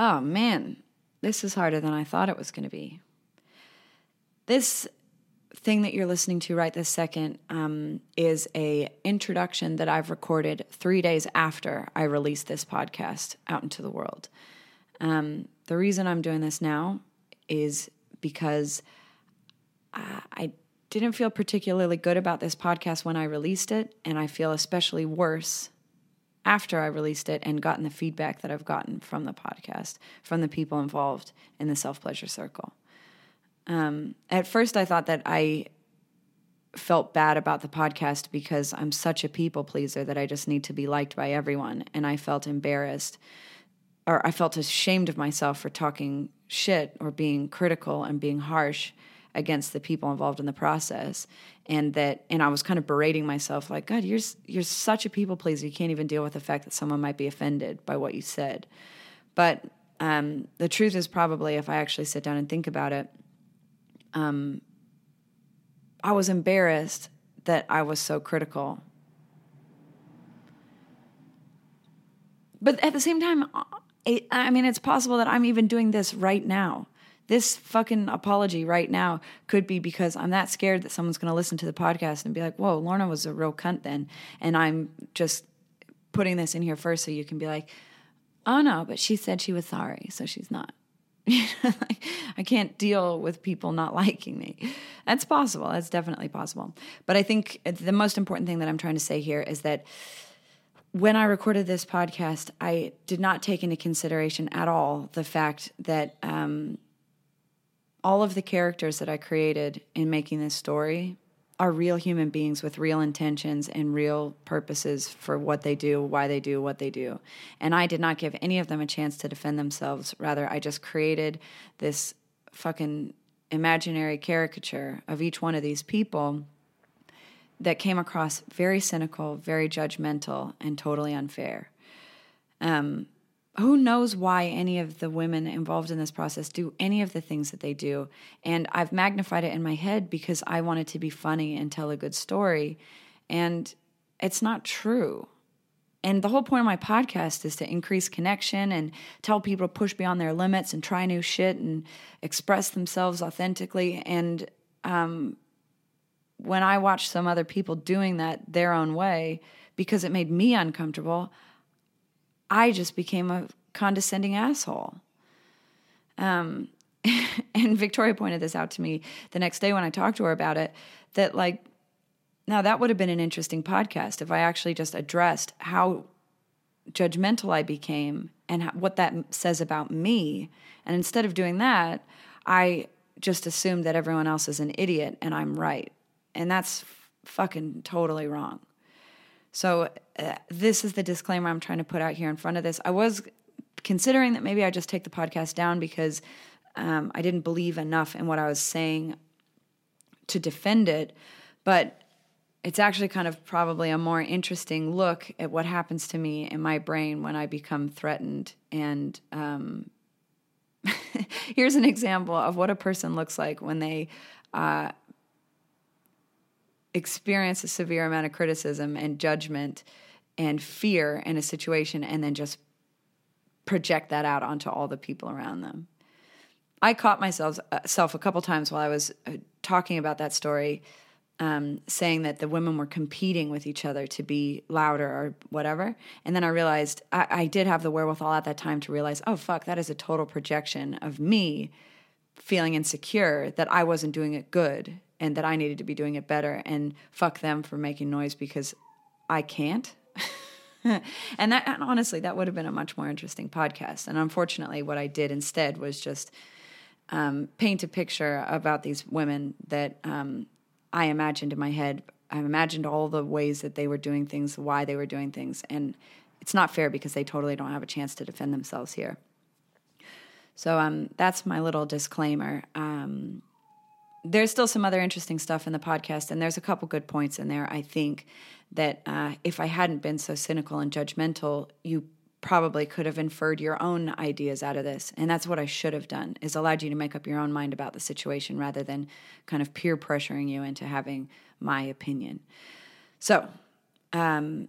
Oh man, this is harder than I thought it was going to be. This thing that you're listening to right this second um, is a introduction that I've recorded three days after I released this podcast out into the world. Um, the reason I'm doing this now is because uh, I didn't feel particularly good about this podcast when I released it, and I feel especially worse after I released it and gotten the feedback that I've gotten from the podcast, from the people involved in the self pleasure circle. Um, at first, I thought that I felt bad about the podcast because I'm such a people pleaser that I just need to be liked by everyone. And I felt embarrassed or I felt ashamed of myself for talking shit or being critical and being harsh against the people involved in the process. And that and I was kind of berating myself like god you're you're such a people pleaser. You can't even deal with the fact that someone might be offended by what you said. But um, the truth is probably if I actually sit down and think about it um, I was embarrassed that I was so critical. But at the same time I mean it's possible that I'm even doing this right now this fucking apology right now could be because I'm that scared that someone's going to listen to the podcast and be like, whoa, Lorna was a real cunt then. And I'm just putting this in here first so you can be like, oh no, but she said she was sorry, so she's not. I can't deal with people not liking me. That's possible. That's definitely possible. But I think the most important thing that I'm trying to say here is that when I recorded this podcast, I did not take into consideration at all the fact that um, all of the characters that I created in making this story are real human beings with real intentions and real purposes for what they do, why they do what they do. And I did not give any of them a chance to defend themselves. Rather, I just created this fucking imaginary caricature of each one of these people that came across very cynical, very judgmental, and totally unfair. Um, who knows why any of the women involved in this process do any of the things that they do. And I've magnified it in my head because I wanted to be funny and tell a good story. And it's not true. And the whole point of my podcast is to increase connection and tell people to push beyond their limits and try new shit and express themselves authentically. And um, when I watched some other people doing that their own way, because it made me uncomfortable, I just became a condescending asshole. Um, and Victoria pointed this out to me the next day when I talked to her about it that, like, now that would have been an interesting podcast if I actually just addressed how judgmental I became and what that says about me. And instead of doing that, I just assumed that everyone else is an idiot and I'm right. And that's fucking totally wrong. So, uh, this is the disclaimer I'm trying to put out here in front of this. I was considering that maybe I just take the podcast down because um, I didn't believe enough in what I was saying to defend it. But it's actually kind of probably a more interesting look at what happens to me in my brain when I become threatened. And um, here's an example of what a person looks like when they uh, experience a severe amount of criticism and judgment and fear in a situation and then just project that out onto all the people around them. I caught myself uh, self a couple times while I was uh, talking about that story, um, saying that the women were competing with each other to be louder or whatever. And then I realized I, I did have the wherewithal at that time to realize, oh, fuck, that is a total projection of me feeling insecure that I wasn't doing it good and that I needed to be doing it better and fuck them for making noise because I can't. and that and honestly, that would have been a much more interesting podcast. And unfortunately, what I did instead was just um, paint a picture about these women that um, I imagined in my head. I imagined all the ways that they were doing things, why they were doing things, and it's not fair because they totally don't have a chance to defend themselves here. So um, that's my little disclaimer. Um, there's still some other interesting stuff in the podcast, and there's a couple good points in there. I think that uh, if I hadn't been so cynical and judgmental, you probably could have inferred your own ideas out of this and that's what i should have done is allowed you to make up your own mind about the situation rather than kind of peer pressuring you into having my opinion so um,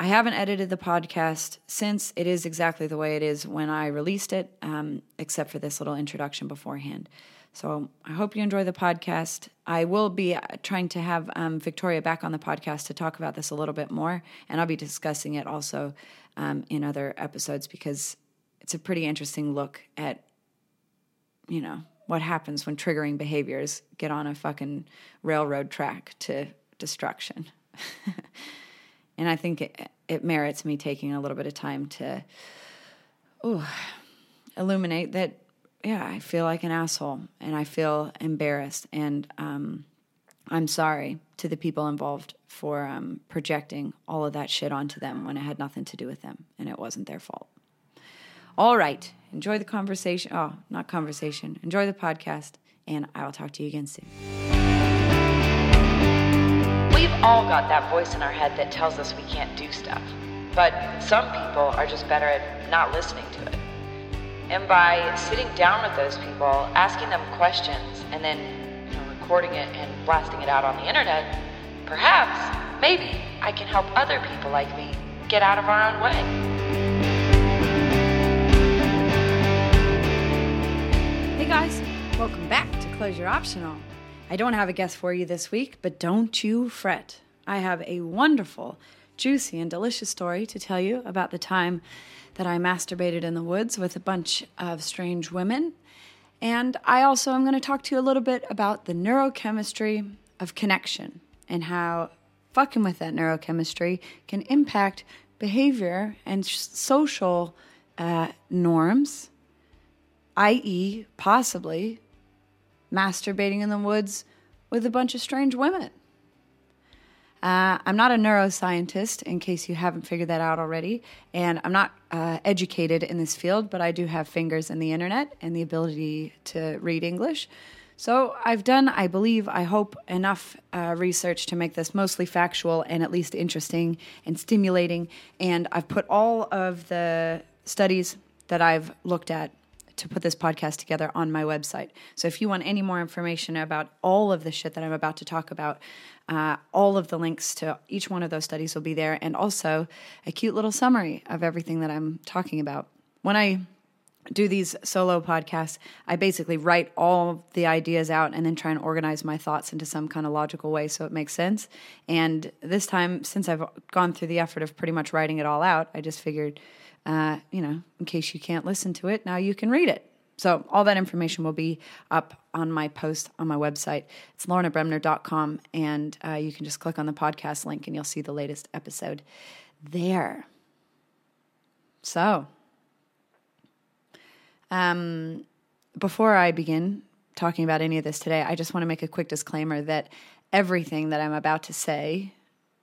I haven't edited the podcast since it is exactly the way it is when I released it, um, except for this little introduction beforehand. So I hope you enjoy the podcast. I will be uh, trying to have um, Victoria back on the podcast to talk about this a little bit more, and I'll be discussing it also um, in other episodes because it's a pretty interesting look at, you know, what happens when triggering behaviors get on a fucking railroad track to destruction. and I think it, it merits me taking a little bit of time to ooh, illuminate that yeah, I feel like an asshole and I feel embarrassed. And um, I'm sorry to the people involved for um, projecting all of that shit onto them when it had nothing to do with them and it wasn't their fault. All right. Enjoy the conversation. Oh, not conversation. Enjoy the podcast, and I will talk to you again soon. We've all got that voice in our head that tells us we can't do stuff, but some people are just better at not listening to it. And by sitting down with those people, asking them questions, and then you know, recording it and blasting it out on the internet, perhaps, maybe, I can help other people like me get out of our own way. Hey guys, welcome back to Closure Optional. I don't have a guest for you this week, but don't you fret. I have a wonderful, juicy, and delicious story to tell you about the time that I masturbated in the woods with a bunch of strange women. And I also am going to talk to you a little bit about the neurochemistry of connection and how fucking with that neurochemistry can impact behavior and social uh, norms, i.e., possibly masturbating in the woods with a bunch of strange women. Uh, I'm not a neuroscientist, in case you haven't figured that out already, and I'm not uh, educated in this field, but I do have fingers in the internet and the ability to read English. So I've done, I believe, I hope, enough uh, research to make this mostly factual and at least interesting and stimulating. And I've put all of the studies that I've looked at to put this podcast together on my website. So if you want any more information about all of the shit that I'm about to talk about, uh, all of the links to each one of those studies will be there, and also a cute little summary of everything that I'm talking about. When I do these solo podcasts, I basically write all the ideas out and then try and organize my thoughts into some kind of logical way so it makes sense. And this time, since I've gone through the effort of pretty much writing it all out, I just figured, uh, you know, in case you can't listen to it, now you can read it. So all that information will be up on my post on my website. It's lornabremner.com, and uh, you can just click on the podcast link and you'll see the latest episode there. So, um, before I begin talking about any of this today, I just want to make a quick disclaimer that everything that I'm about to say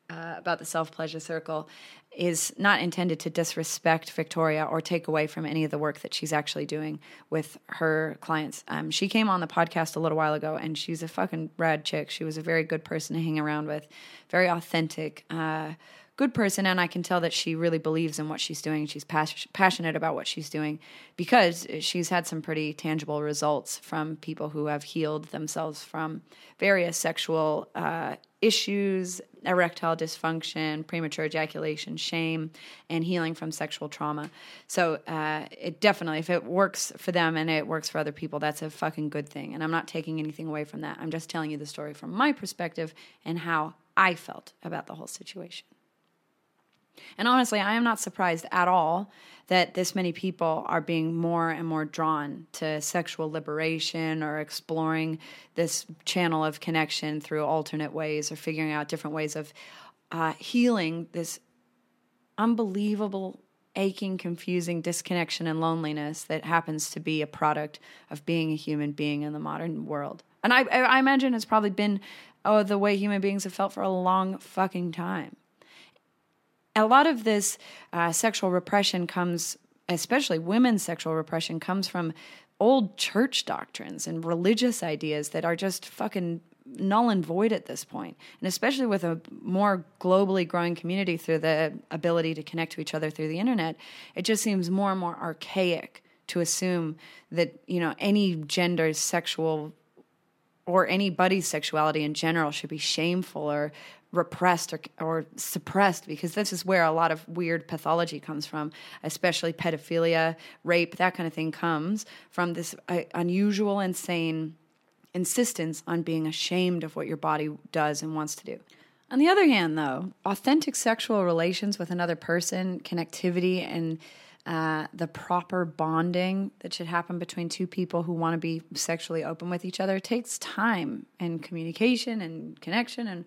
uh, about the self pleasure circle is not intended to disrespect Victoria or take away from any of the work that she's actually doing with her clients. Um, she came on the podcast a little while ago, and she's a fucking rad chick. She was a very good person to hang around with, very authentic. Uh, good person and I can tell that she really believes in what she's doing. She's pas- passionate about what she's doing because she's had some pretty tangible results from people who have healed themselves from various sexual uh, issues, erectile dysfunction, premature ejaculation, shame, and healing from sexual trauma. So uh, it definitely, if it works for them and it works for other people, that's a fucking good thing. And I'm not taking anything away from that. I'm just telling you the story from my perspective and how I felt about the whole situation. And honestly, I am not surprised at all that this many people are being more and more drawn to sexual liberation or exploring this channel of connection through alternate ways or figuring out different ways of uh, healing this unbelievable aching, confusing disconnection and loneliness that happens to be a product of being a human being in the modern world. And I, I imagine it's probably been oh, the way human beings have felt for a long fucking time a lot of this uh, sexual repression comes, especially women's sexual repression, comes from old church doctrines and religious ideas that are just fucking null and void at this point. And especially with a more globally growing community through the ability to connect to each other through the internet, it just seems more and more archaic to assume that, you know, any gender sexual or anybody's sexuality in general should be shameful or repressed or, or suppressed because this is where a lot of weird pathology comes from especially pedophilia rape that kind of thing comes from this uh, unusual insane insistence on being ashamed of what your body does and wants to do. On the other hand though authentic sexual relations with another person connectivity and uh, the proper bonding that should happen between two people who want to be sexually open with each other takes time and communication and connection and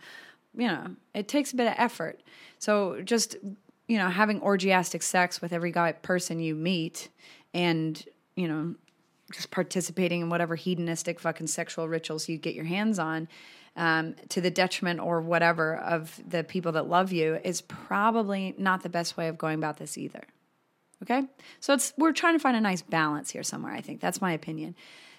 you know it takes a bit of effort so just you know having orgiastic sex with every guy person you meet and you know just participating in whatever hedonistic fucking sexual rituals you get your hands on um, to the detriment or whatever of the people that love you is probably not the best way of going about this either Okay, so it's we're trying to find a nice balance here somewhere. I think that's my opinion.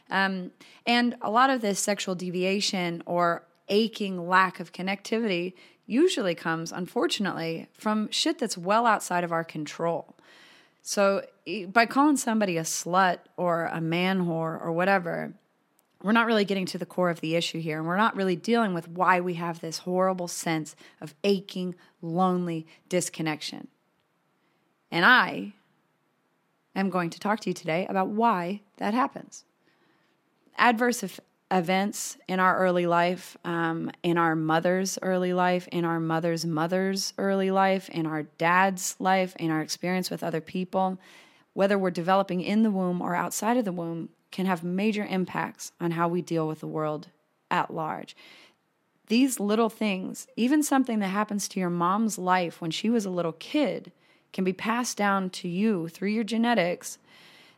Um, and a lot of this sexual deviation or aching lack of connectivity usually comes, unfortunately, from shit that's well outside of our control. So by calling somebody a slut or a man whore or whatever, we're not really getting to the core of the issue here. And we're not really dealing with why we have this horrible sense of aching, lonely disconnection. And I am going to talk to you today about why that happens. Adverse events in our early life, um, in our mother's early life, in our mother's mother's early life, in our dad's life, in our experience with other people, whether we're developing in the womb or outside of the womb, can have major impacts on how we deal with the world at large. These little things, even something that happens to your mom's life when she was a little kid, can be passed down to you through your genetics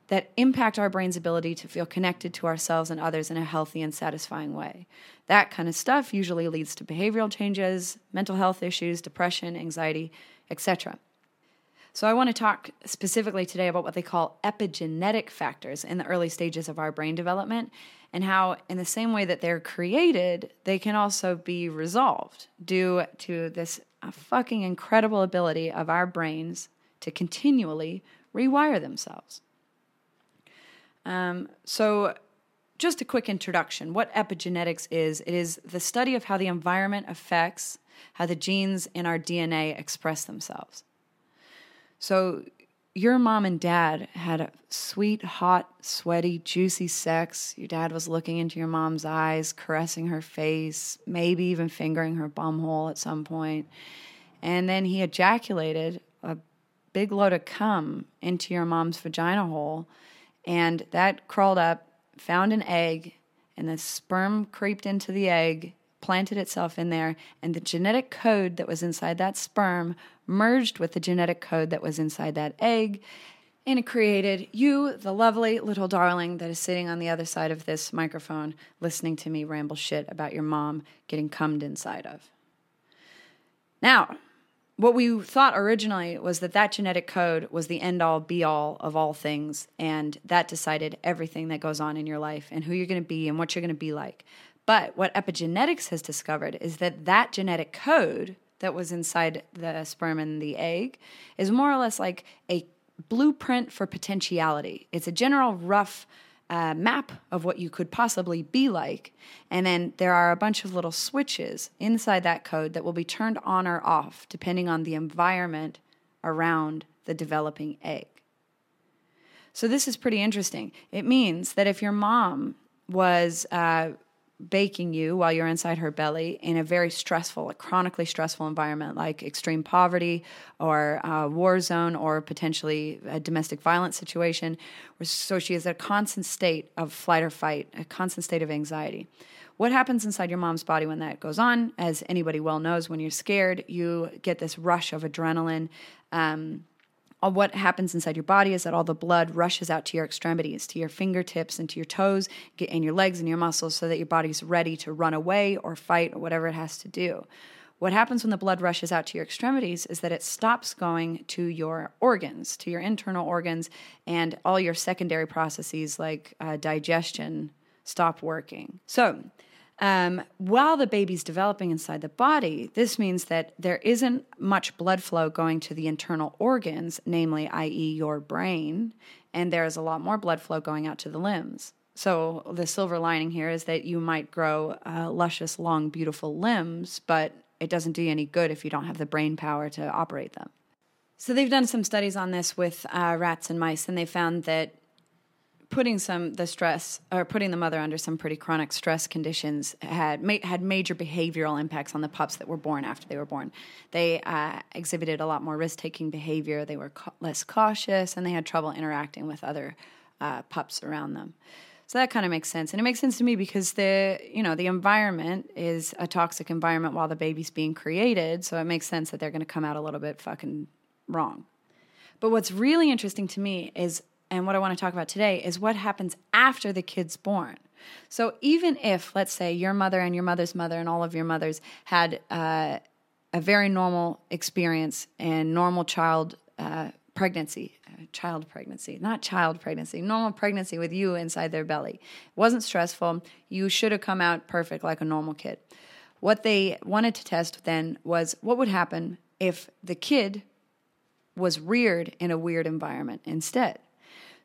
that impact our brain's ability to feel connected to ourselves and others in a healthy and satisfying way. That kind of stuff usually leads to behavioral changes, mental health issues, depression, anxiety, etc. So, I want to talk specifically today about what they call epigenetic factors in the early stages of our brain development and how, in the same way that they're created, they can also be resolved due to this uh, fucking incredible ability of our brains to continually rewire themselves. Um, so, just a quick introduction what epigenetics is it is the study of how the environment affects how the genes in our DNA express themselves. So, your mom and dad had a sweet, hot, sweaty, juicy sex. Your dad was looking into your mom's eyes, caressing her face, maybe even fingering her bumhole at some point. And then he ejaculated a big load of cum into your mom's vagina hole. And that crawled up, found an egg, and the sperm creeped into the egg, planted itself in there, and the genetic code that was inside that sperm merged with the genetic code that was inside that egg. And it created you, the lovely little darling that is sitting on the other side of this microphone, listening to me ramble shit about your mom getting cummed inside of. Now, what we thought originally was that that genetic code was the end all be all of all things, and that decided everything that goes on in your life and who you're going to be and what you're going to be like. But what epigenetics has discovered is that that genetic code that was inside the sperm and the egg is more or less like a blueprint for potentiality. It's a general rough uh, map of what you could possibly be like. And then there are a bunch of little switches inside that code that will be turned on or off depending on the environment around the developing egg. So, this is pretty interesting. It means that if your mom was uh, baking you while you're inside her belly in a very stressful, a chronically stressful environment like extreme poverty or a war zone or potentially a domestic violence situation. So she is at a constant state of flight or fight, a constant state of anxiety. What happens inside your mom's body when that goes on? As anybody well knows, when you're scared, you get this rush of adrenaline. Um, what happens inside your body is that all the blood rushes out to your extremities, to your fingertips and to your toes and your legs and your muscles so that your body's ready to run away or fight or whatever it has to do. What happens when the blood rushes out to your extremities is that it stops going to your organs, to your internal organs, and all your secondary processes like uh, digestion stop working. So, um, while the baby's developing inside the body, this means that there isn't much blood flow going to the internal organs, namely, i.e., your brain, and there is a lot more blood flow going out to the limbs. So, the silver lining here is that you might grow uh, luscious, long, beautiful limbs, but it doesn't do you any good if you don't have the brain power to operate them. So they've done some studies on this with uh, rats and mice, and they found that putting some the stress or putting the mother under some pretty chronic stress conditions had ma- had major behavioral impacts on the pups that were born after they were born. They uh, exhibited a lot more risk taking behavior. They were ca- less cautious, and they had trouble interacting with other uh, pups around them. So that kind of makes sense, and it makes sense to me because the you know the environment is a toxic environment while the baby's being created. So it makes sense that they're going to come out a little bit fucking wrong. But what's really interesting to me is and what I want to talk about today is what happens after the kid's born. So even if, let's say, your mother and your mother's mother and all of your mothers had uh, a very normal experience and normal child uh, pregnancy, uh, child pregnancy, not child pregnancy, normal pregnancy with you inside their belly, it wasn't stressful. You should have come out perfect like a normal kid. What they wanted to test then was what would happen if the kid was reared in a weird environment instead.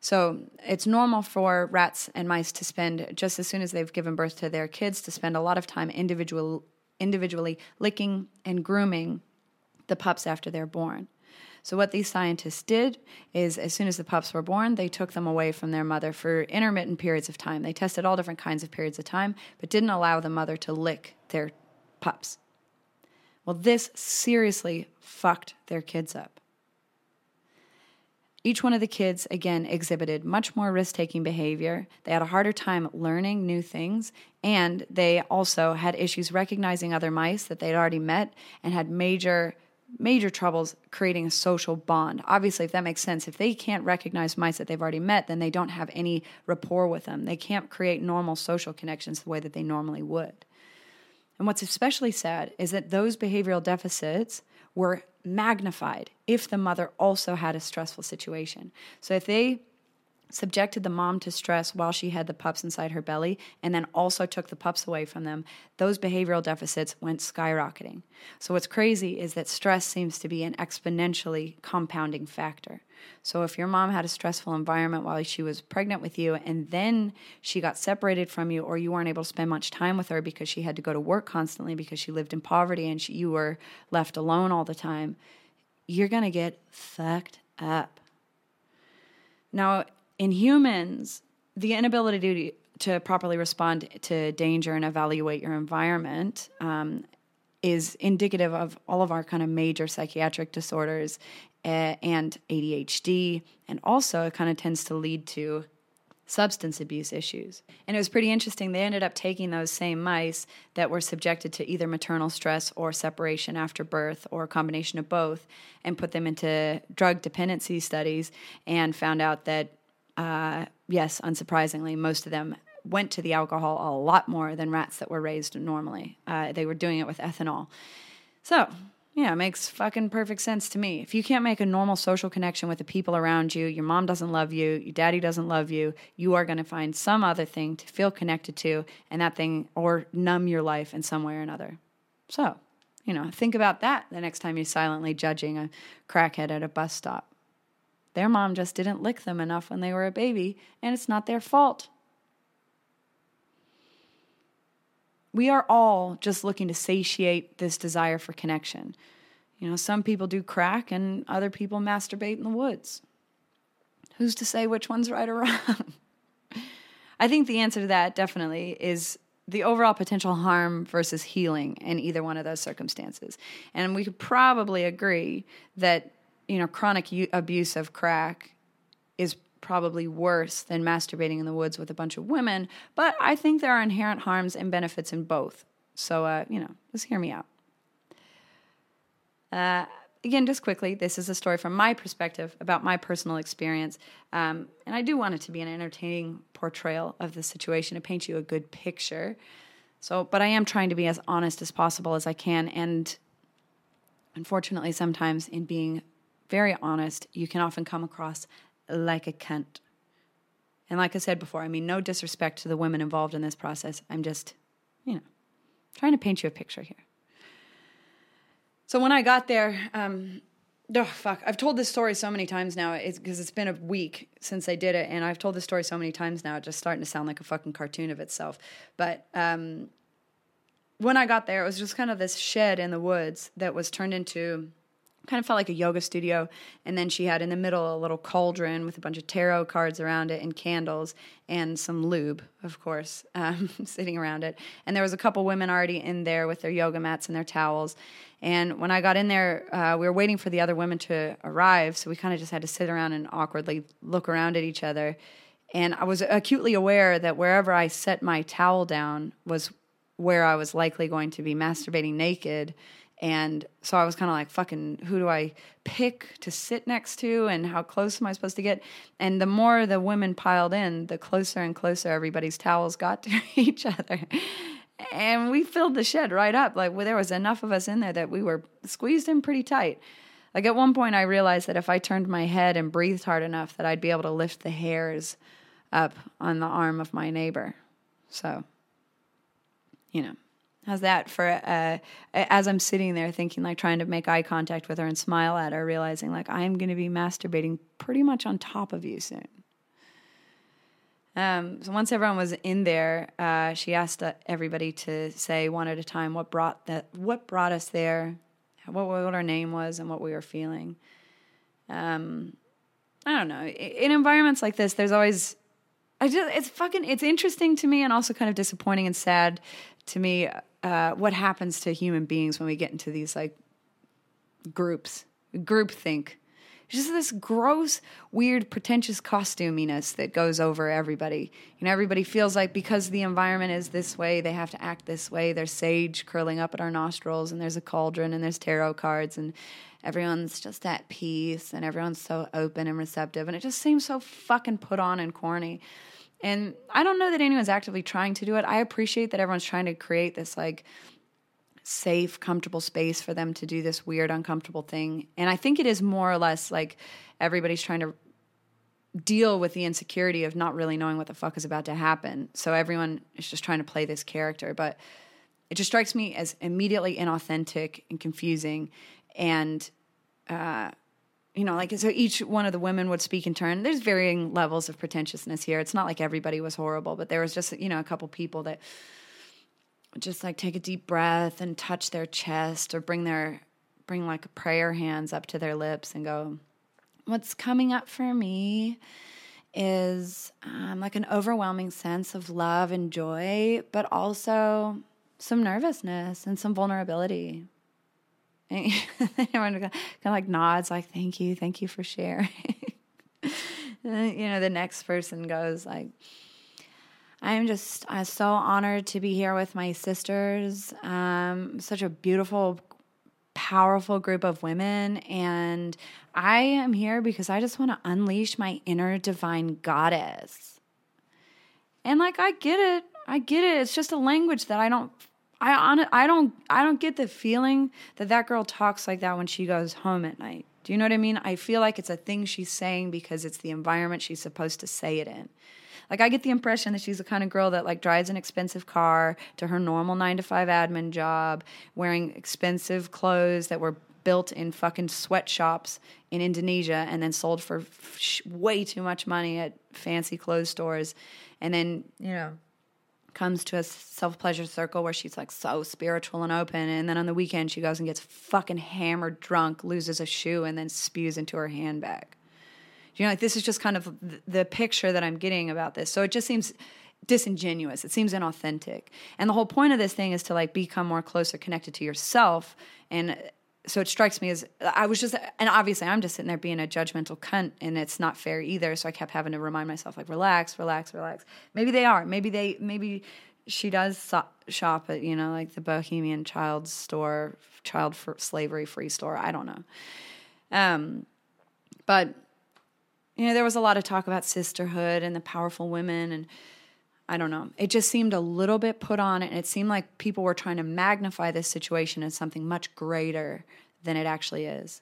So it's normal for rats and mice to spend just as soon as they've given birth to their kids to spend a lot of time individual individually licking and grooming the pups after they're born. So what these scientists did is as soon as the pups were born, they took them away from their mother for intermittent periods of time. They tested all different kinds of periods of time, but didn't allow the mother to lick their pups. Well, this seriously fucked their kids up. Each one of the kids, again, exhibited much more risk taking behavior. They had a harder time learning new things, and they also had issues recognizing other mice that they'd already met and had major, major troubles creating a social bond. Obviously, if that makes sense, if they can't recognize mice that they've already met, then they don't have any rapport with them. They can't create normal social connections the way that they normally would. And what's especially sad is that those behavioral deficits were magnified if the mother also had a stressful situation. So if they subjected the mom to stress while she had the pups inside her belly and then also took the pups away from them, those behavioral deficits went skyrocketing. So, what's crazy is that stress seems to be an exponentially compounding factor. So, if your mom had a stressful environment while she was pregnant with you and then she got separated from you, or you weren't able to spend much time with her because she had to go to work constantly because she lived in poverty and she, you were left alone all the time, you're going to get fucked up. Now, in humans, the inability to, to properly respond to danger and evaluate your environment um, is indicative of all of our kind of major psychiatric disorders uh, and ADHD, and also it kind of tends to lead to substance abuse issues. And it was pretty interesting. They ended up taking those same mice that were subjected to either maternal stress or separation after birth or a combination of both and put them into drug dependency studies and found out that uh, yes, unsurprisingly, most of them went to the alcohol a lot more than rats that were raised normally. Uh, they were doing it with ethanol. So, yeah, it makes fucking perfect sense to me. If you can't make a normal social connection with the people around you, your mom doesn't love you, your daddy doesn't love you, you are going to find some other thing to feel connected to, and that thing, or numb your life in some way or another. So, you know, think about that the next time you're silently judging a crackhead at a bus stop. Their mom just didn't lick them enough when they were a baby, and it's not their fault. We are all just looking to satiate this desire for connection. You know, some people do crack and other people masturbate in the woods. Who's to say which one's right or wrong? I think the answer to that definitely is the overall potential harm versus healing in either one of those circumstances. And we could probably agree that you know, chronic u- abuse of crack is probably worse than masturbating in the woods with a bunch of women, but I think there are inherent harms and benefits in both. So, uh, you know, just hear me out. Uh, again, just quickly, this is a story from my perspective about my personal experience. Um, and I do want it to be an entertaining portrayal of the situation to paint you a good picture. So, but I am trying to be as honest as possible as I can. And unfortunately, sometimes in being very honest, you can often come across like a cunt. And like I said before, I mean, no disrespect to the women involved in this process. I'm just, you know, trying to paint you a picture here. So when I got there, um, oh fuck, I've told this story so many times now because it's, been a week since I did it, and I've told this story so many times now, it's just starting to sound like a fucking cartoon of itself. But um, when I got there, it was just kind of this shed in the woods that was turned into kind of felt like a yoga studio. And then she had in the middle a little cauldron with a bunch of tarot cards around it and candles and some lube, of course, um, sitting around it. And there was a couple women already in there with their yoga mats and their towels. And when I got in there, uh, we were waiting for the other women to arrive. So we kind of just had to sit around and awkwardly look around at each other. And I was acutely aware that wherever I set my towel down was where I was likely going to be masturbating naked. And so I was kind of like, fucking, who do I pick to sit next to and how close am I supposed to get? And the more the women piled in, the closer and closer everybody's towels got to each other. And we filled the shed right up. Like, well, there was enough of us in there that we were squeezed in pretty tight. Like, at one point, I realized that if I turned my head and breathed hard enough, that I'd be able to lift the hairs up on the arm of my neighbor. So, you know. How's that for uh, as I'm sitting there thinking, like trying to make eye contact with her and smile at her, realizing like I am going to be masturbating pretty much on top of you soon. Um, so once everyone was in there, uh, she asked uh, everybody to say one at a time what brought that, what brought us there, what what our name was, and what we were feeling. Um, I don't know. In environments like this, there's always I just it's fucking it's interesting to me and also kind of disappointing and sad to me uh, what happens to human beings when we get into these like groups, group think. just this gross, weird, pretentious costuminess that goes over everybody. You know, everybody feels like because the environment is this way, they have to act this way. There's sage curling up at our nostrils, and there's a cauldron, and there's tarot cards, and everyone's just at peace, and everyone's so open and receptive, and it just seems so fucking put on and corny. And I don't know that anyone's actively trying to do it. I appreciate that everyone's trying to create this like safe, comfortable space for them to do this weird, uncomfortable thing. And I think it is more or less like everybody's trying to deal with the insecurity of not really knowing what the fuck is about to happen. So everyone is just trying to play this character. But it just strikes me as immediately inauthentic and confusing and uh, you know, like so each one of the women would speak in turn. There's varying levels of pretentiousness here. It's not like everybody was horrible, but there was just you know a couple people that just like take a deep breath and touch their chest or bring their bring like prayer hands up to their lips and go, "What's coming up for me?" is um, like an overwhelming sense of love and joy, but also some nervousness and some vulnerability. Everyone kind of like nods, like, thank you, thank you for sharing. then, you know, the next person goes like, I'm just I'm so honored to be here with my sisters. Um, such a beautiful, powerful group of women. And I am here because I just want to unleash my inner divine goddess. And like, I get it. I get it. It's just a language that I don't I on I don't I don't get the feeling that that girl talks like that when she goes home at night. Do you know what I mean? I feel like it's a thing she's saying because it's the environment she's supposed to say it in. Like I get the impression that she's the kind of girl that like drives an expensive car to her normal 9 to 5 admin job, wearing expensive clothes that were built in fucking sweatshops in Indonesia and then sold for way too much money at fancy clothes stores and then, you know, comes to a self pleasure circle where she's like so spiritual and open. And then on the weekend, she goes and gets fucking hammered drunk, loses a shoe, and then spews into her handbag. You know, like this is just kind of the picture that I'm getting about this. So it just seems disingenuous. It seems inauthentic. And the whole point of this thing is to like become more closer connected to yourself and so it strikes me as I was just, and obviously I'm just sitting there being a judgmental cunt, and it's not fair either. So I kept having to remind myself, like, relax, relax, relax. Maybe they are. Maybe they, maybe she does shop at, you know, like the Bohemian Child store, child for slavery free store. I don't know. Um, but you know, there was a lot of talk about sisterhood and the powerful women, and I don't know. It just seemed a little bit put on, and it seemed like people were trying to magnify this situation as something much greater than it actually is.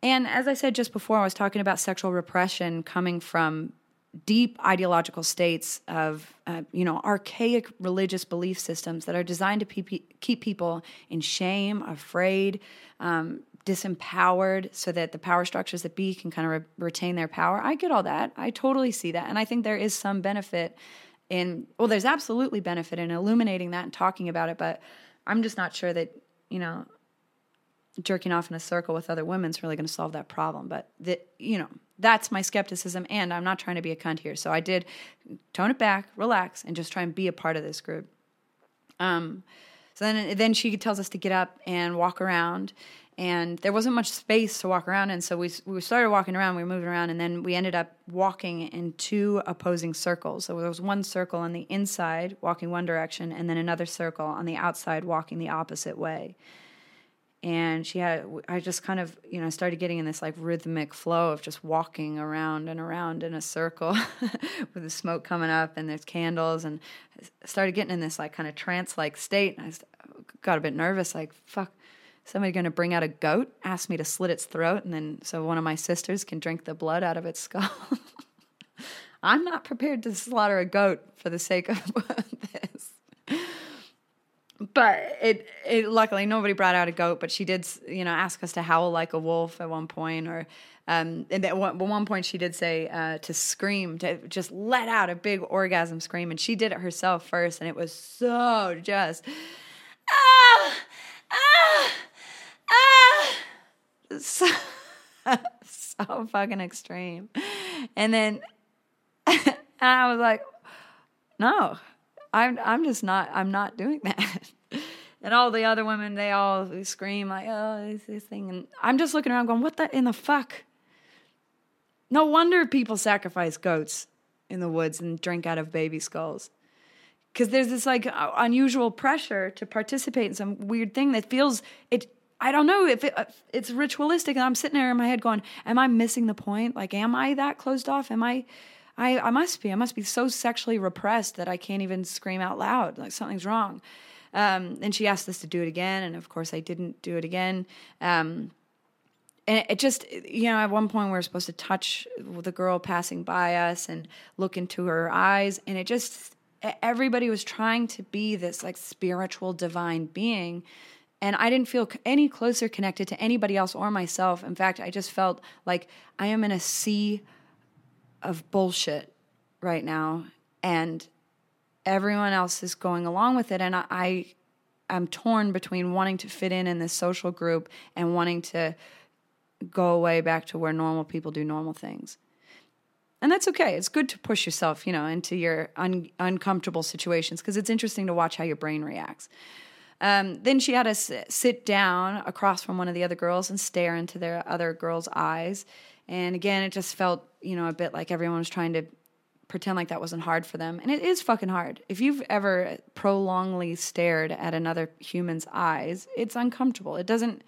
And as I said just before, I was talking about sexual repression coming from deep ideological states of, uh, you know, archaic religious belief systems that are designed to pe- keep people in shame, afraid, um, disempowered, so that the power structures that be can kind of re- retain their power. I get all that. I totally see that, and I think there is some benefit in well there's absolutely benefit in illuminating that and talking about it but I'm just not sure that, you know, jerking off in a circle with other women is really going to solve that problem. But the, you know, that's my skepticism, and I'm not trying to be a cunt here. So I did tone it back, relax, and just try and be a part of this group. Um, so then, then she tells us to get up and walk around, and there wasn't much space to walk around, and so we we started walking around. We were moving around, and then we ended up walking in two opposing circles. So there was one circle on the inside, walking one direction, and then another circle on the outside, walking the opposite way and she had i just kind of you know started getting in this like rhythmic flow of just walking around and around in a circle with the smoke coming up and there's candles and I started getting in this like kind of trance like state. And i got a bit nervous like fuck somebody going to bring out a goat ask me to slit its throat and then so one of my sisters can drink the blood out of its skull. I'm not prepared to slaughter a goat for the sake of this but it, it luckily nobody brought out a goat, but she did, you know, ask us to howl like a wolf at one point, or um, and at one, point she did say uh, to scream, to just let out a big orgasm scream, and she did it herself first, and it was so just ah ah ah, so, so fucking extreme, and then and I was like, no, I'm I'm just not I'm not doing that. and all the other women, they all scream like, "Oh, this, this thing," and I'm just looking around, going, "What the in the fuck?" No wonder people sacrifice goats in the woods and drink out of baby skulls. Because there's this like unusual pressure to participate in some weird thing that feels it. I don't know if it, uh, it's ritualistic, and I'm sitting there in my head going, "Am I missing the point? Like, am I that closed off? Am I?" I, I must be. I must be so sexually repressed that I can't even scream out loud. Like something's wrong. Um, and she asked us to do it again. And of course, I didn't do it again. Um, and it just, you know, at one point we were supposed to touch the girl passing by us and look into her eyes. And it just, everybody was trying to be this like spiritual divine being and I didn't feel any closer connected to anybody else or myself. In fact, I just felt like I am in a sea of bullshit right now and everyone else is going along with it and I, I am torn between wanting to fit in in this social group and wanting to go away back to where normal people do normal things. And that's okay. It's good to push yourself you know into your un- uncomfortable situations because it's interesting to watch how your brain reacts. Um, then she had us sit down across from one of the other girls and stare into their other girl's eyes and again, it just felt, you know, a bit like everyone was trying to pretend like that wasn't hard for them. And it is fucking hard. If you've ever prolongedly stared at another human's eyes, it's uncomfortable. It doesn't.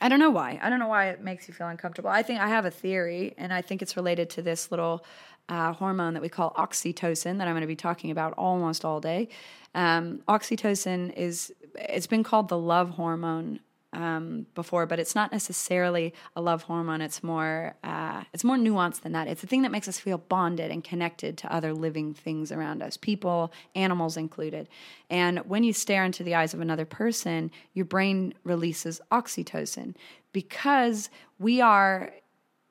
I don't know why. I don't know why it makes you feel uncomfortable. I think I have a theory, and I think it's related to this little uh, hormone that we call oxytocin that I'm going to be talking about almost all day. Um, oxytocin is it's been called the love hormone um, before, but it's not necessarily a love hormone. It's more uh, it's more nuanced than that. It's the thing that makes us feel bonded and connected to other living things around us, people, animals included. And when you stare into the eyes of another person, your brain releases oxytocin because we are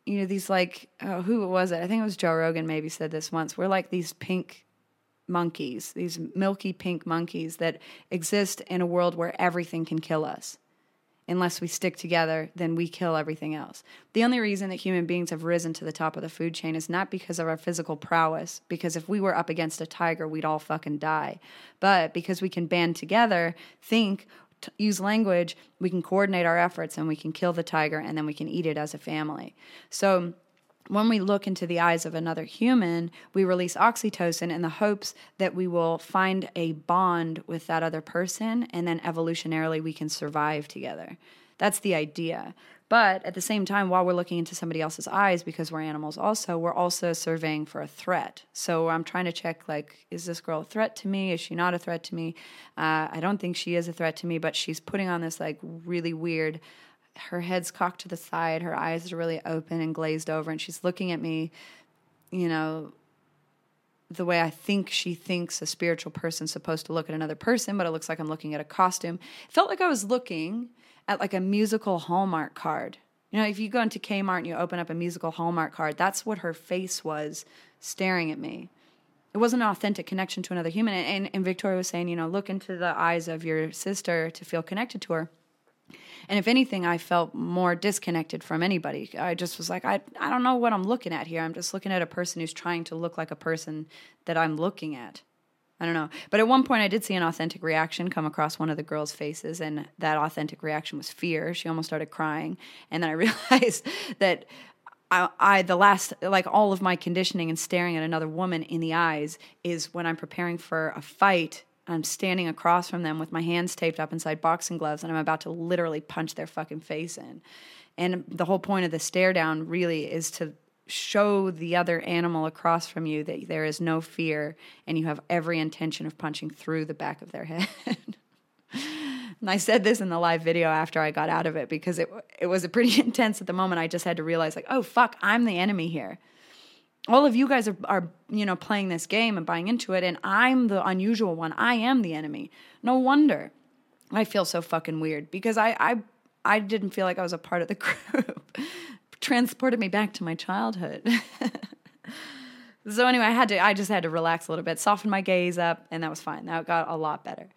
you know these like oh, who was it i think it was joe rogan maybe said this once we're like these pink monkeys these milky pink monkeys that exist in a world where everything can kill us unless we stick together, then we kill everything else. The only reason that human beings have risen to the top of the food chain is not because of our physical prowess, because if we were up against a tiger, we'd all fucking die, but because we can band together, think, t- use language, we can coordinate our efforts and we can kill the tiger and then we can eat it as a family. So, when we look into the eyes of another human, we release oxytocin in the hopes that we will find a bond with that other person and then evolutionarily we can survive together. That's the idea. But at the same time, while we're looking into somebody else's eyes, because we're animals also, we're also surveying for a threat. So I'm trying to check, like, is this girl a threat to me? Is she not a threat to me? Uh, I don't think she is a threat to me, but she's putting on this, like, really weird her head's cocked to the side, her eyes are really open and glazed over, and she's looking at me, you know, the way I think she thinks a spiritual person's supposed to look at another person, but it looks like I'm looking at a costume. It felt like I was looking at like a musical Hallmark card. You know, if you go into Kmart and you open up a musical Hallmark card, that's what her face was staring at me. it wasn't an authentic connection to another human. And, and Victoria was saying, you know, look into the eyes of your sister to feel connected to her. And if anything, I felt more disconnected from anybody. I just was like, I, I don't know what I'm looking at here. I'm just looking at a person who's trying to look like a person that I'm looking at. I don't know. But at one point, I did see an authentic reaction come across one of the girls' faces, and that authentic reaction was fear. She almost started crying. And then I realized that I, I, the last like all of my conditioning and staring at another woman in the eyes is when I'm preparing for a fight. I'm standing across from them with my hands taped up inside boxing gloves, and I'm about to literally punch their fucking face in. And the whole point of the stare down really is to show the other animal across from you that there is no fear and you have every intention of punching through the back of their head. and I said this in the live video after I got out of it because it it was a pretty intense at the moment. I just had to realize like, oh fuck, I'm the enemy here. All of you guys are, are you know playing this game and buying into it, and I'm the unusual one. I am the enemy. No wonder I feel so fucking weird because I I I didn't feel like I was a part of the group transported me back to my childhood. so anyway, I had to I just had to relax a little bit, soften my gaze up, and that was fine. That got a lot better.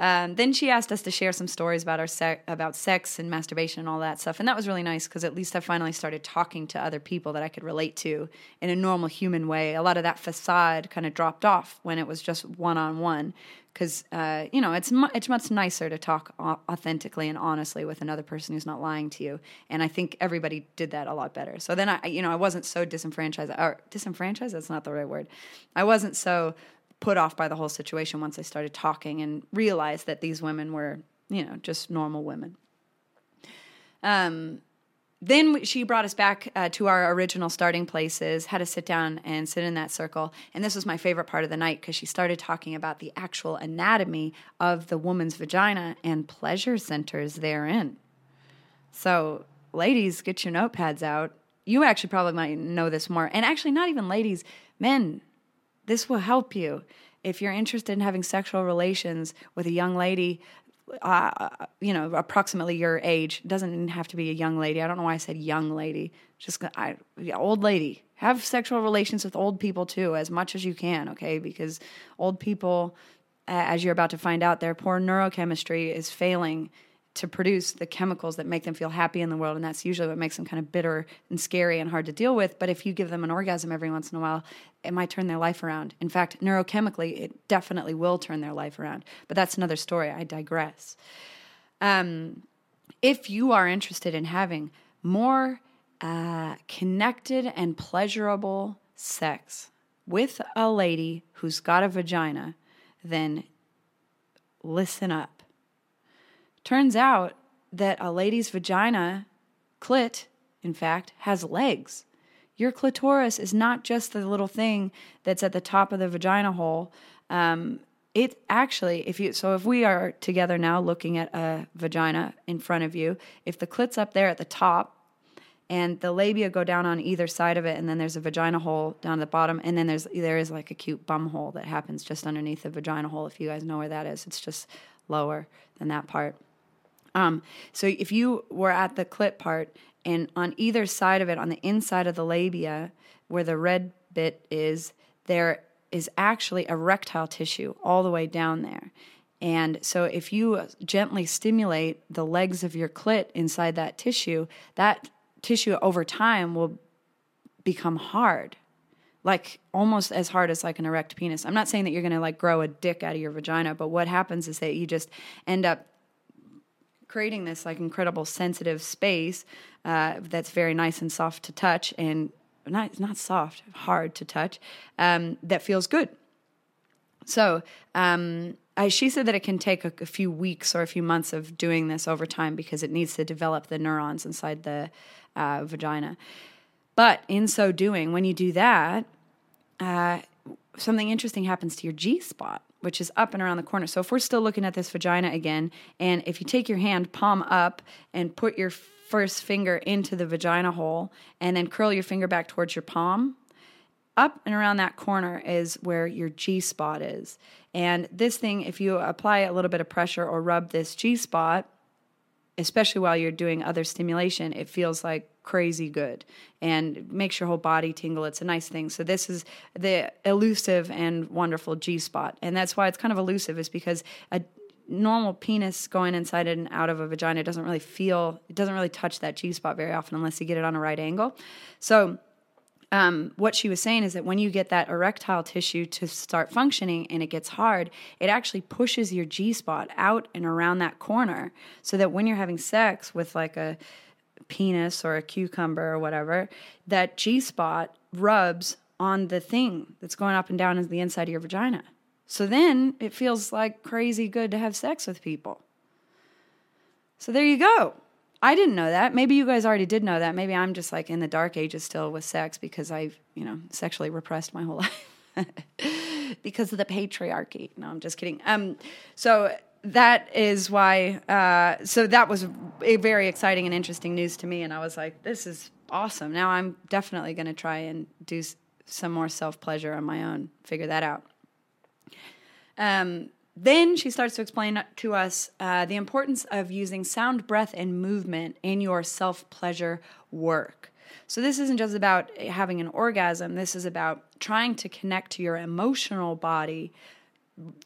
Um, then she asked us to share some stories about our se- about sex and masturbation and all that stuff, and that was really nice because at least I finally started talking to other people that I could relate to in a normal human way. A lot of that facade kind of dropped off when it was just one on one, because uh, you know it's mu- it's much nicer to talk authentically and honestly with another person who's not lying to you. And I think everybody did that a lot better. So then I, you know, I wasn't so disenfranchised or disenfranchised. That's not the right word. I wasn't so put off by the whole situation once I started talking and realized that these women were, you know, just normal women. Um, then she brought us back uh, to our original starting places, had us sit down and sit in that circle. And this was my favorite part of the night because she started talking about the actual anatomy of the woman's vagina and pleasure centers therein. So, ladies, get your notepads out. You actually probably might know this more. And actually, not even ladies, men, this will help you. If you're interested in having sexual relations with a young lady uh, you know, approximately your age. Doesn't have to be a young lady. I don't know why I said young lady. Just I, old lady. Have sexual relations with old people too, as much as you can, okay? Because old people, as you're about to find out, their poor neurochemistry is failing to produce the chemicals that make them feel happy in the world. And that's usually what makes them kind of bitter and scary and hard to deal with. But if you give them an orgasm every once in a while, it might turn their life around. In fact, neurochemically, it definitely will turn their life around. But that's another story. I digress. Um, if you are interested in having more uh, connected and pleasurable sex with a lady who's got a vagina, then listen up Turns out that a lady's vagina, clit, in fact, has legs. Your clitoris is not just the little thing that's at the top of the vagina hole. Um, it actually, if you so, if we are together now looking at a vagina in front of you, if the clit's up there at the top, and the labia go down on either side of it, and then there's a vagina hole down at the bottom, and then there's there is like a cute bum hole that happens just underneath the vagina hole. If you guys know where that is, it's just lower than that part. Um, so if you were at the clit part and on either side of it, on the inside of the labia, where the red bit is, there is actually erectile tissue all the way down there. And so if you gently stimulate the legs of your clit inside that tissue, that tissue over time will become hard like almost as hard as like an erect penis. I'm not saying that you're to like grow a dick out of your vagina, but what happens is that you just end up creating this like incredible sensitive space uh, that's very nice and soft to touch and not not soft, hard to touch, um, that feels good. So um, I, she said that it can take a, a, few weeks or a few months of doing this over time because it needs to develop the neurons inside the uh, vagina. But in so doing, when you do that, uh, something interesting happens to your G spot which is up and around the corner. So if we're still looking at this vagina again, and if you take your hand palm up and put your first finger into the vagina hole and then curl your finger back towards your palm, up and around that corner is where your G spot is. And this thing, if you apply a little bit of pressure or rub this G spot, especially while you're doing other stimulation, it feels like crazy good and makes your whole body tingle. It's a nice thing. So this is the elusive and wonderful G spot, and that's why it's kind of elusive, is because a normal penis going inside and out of a vagina doesn't really feel, it doesn't really touch that G spot very often unless you get it on a right angle. So um, what she was saying is that when you get that erectile tissue to start functioning and it gets hard, it actually pushes your G spot out and around that corner so that when you're having sex with like a penis or a cucumber or whatever, that G spot rubs on the thing that's going up and down in the inside of your vagina. So then it feels like crazy good to have sex with people. So there you go. I didn't know that. Maybe you guys already did know that. Maybe I'm just like in the dark ages still with sex because I've, you know, sexually repressed my whole life because of the patriarchy. No, I'm just kidding. Um, so that is why. Uh, so that was a very exciting and interesting news to me, and I was like, "This is awesome." Now I'm definitely going to try and do some more self pleasure on my own. Figure that out. Um, then she starts to explain to us uh, the importance of using sound, breath, and movement in your self pleasure work. So, this isn't just about having an orgasm, this is about trying to connect to your emotional body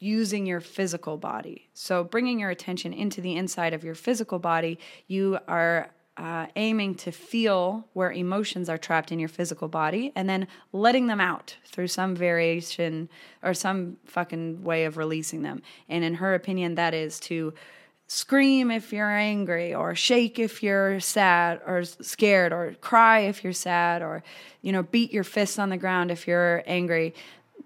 using your physical body. So, bringing your attention into the inside of your physical body, you are uh, aiming to feel where emotions are trapped in your physical body and then letting them out through some variation or some fucking way of releasing them. And in her opinion, that is to scream if you're angry or shake if you're sad or scared or cry if you're sad or you know beat your fists on the ground if you're angry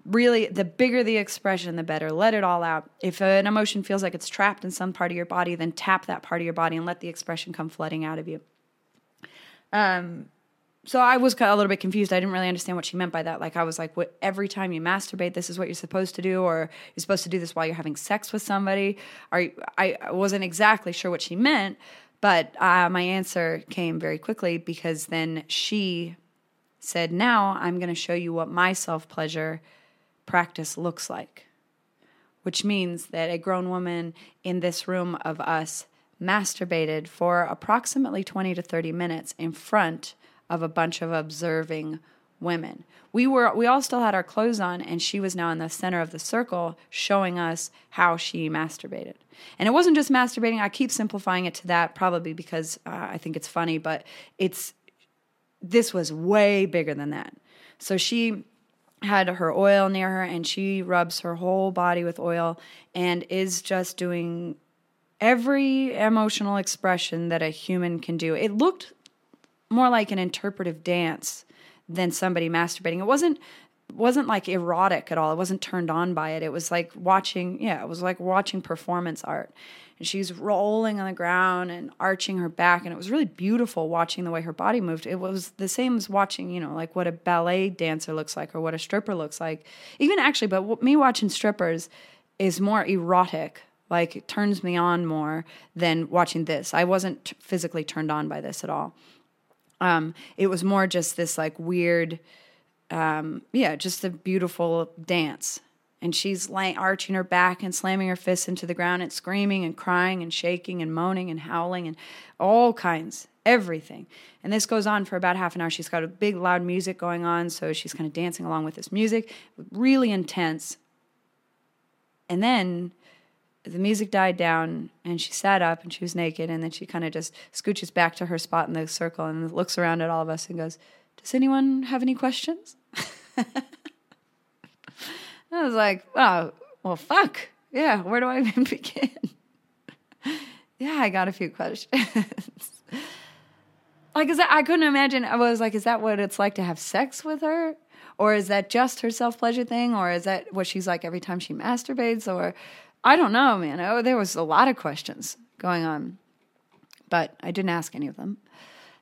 really the bigger the expression the better let it all out if an emotion feels like it's trapped in some part of your body then tap that part of your body and let the expression come flooding out of you um so I was a little bit confused. I didn't really understand what she meant by that. Like I was like, what, every time you masturbate, this is what you're supposed to do, or you're supposed to do this while you're having sex with somebody. I wasn't exactly sure what she meant, but uh, my answer came very quickly because then she said, "Now I'm going to show you what my self pleasure practice looks like, which means that a grown woman in this room of us masturbated for approximately 20 to 30 minutes in front of a bunch of observing women. We were we all still had our clothes on and she was now in the center of the circle showing us how she masturbated. And it wasn't just masturbating. I keep simplifying it to that probably because uh, I think it's funny, but it's this was way bigger than that. So she had her oil near her and she rubs her whole body with oil and is just doing every emotional expression that a human can do. It looked more like an interpretive dance than somebody masturbating. It wasn't wasn't like erotic at all. It wasn't turned on by it. It was like watching, yeah, it was like watching performance art and she's rolling on the ground and arching her back and it was really beautiful watching the way her body moved. It was the same as watching you know like what a ballet dancer looks like or what a stripper looks like. Even actually but me watching strippers is more erotic like it turns me on more than watching this. I wasn't t- physically turned on by this at all. Um, it was more just this like weird um, yeah just a beautiful dance and she's laying, arching her back and slamming her fists into the ground and screaming and crying and shaking and moaning and howling and all kinds, everything. And this goes on for about half an hour. She's got a big loud music going on, so she's kind of dancing along with this music, really intense. And then the music died down and she sat up and she was naked and then she kind of just scooches back to her spot in the circle and looks around at all of us and goes, "Does anyone have any questions?" I was like, oh, well, fuck. Yeah, where do I even begin? yeah, I got a few questions. like, is that, I couldn't imagine. I was like, is that what it's like to have sex with her? Or is that just her self pleasure thing? Or is that what she's like every time she masturbates? Or I don't know, man. Oh, there was a lot of questions going on, but I didn't ask any of them.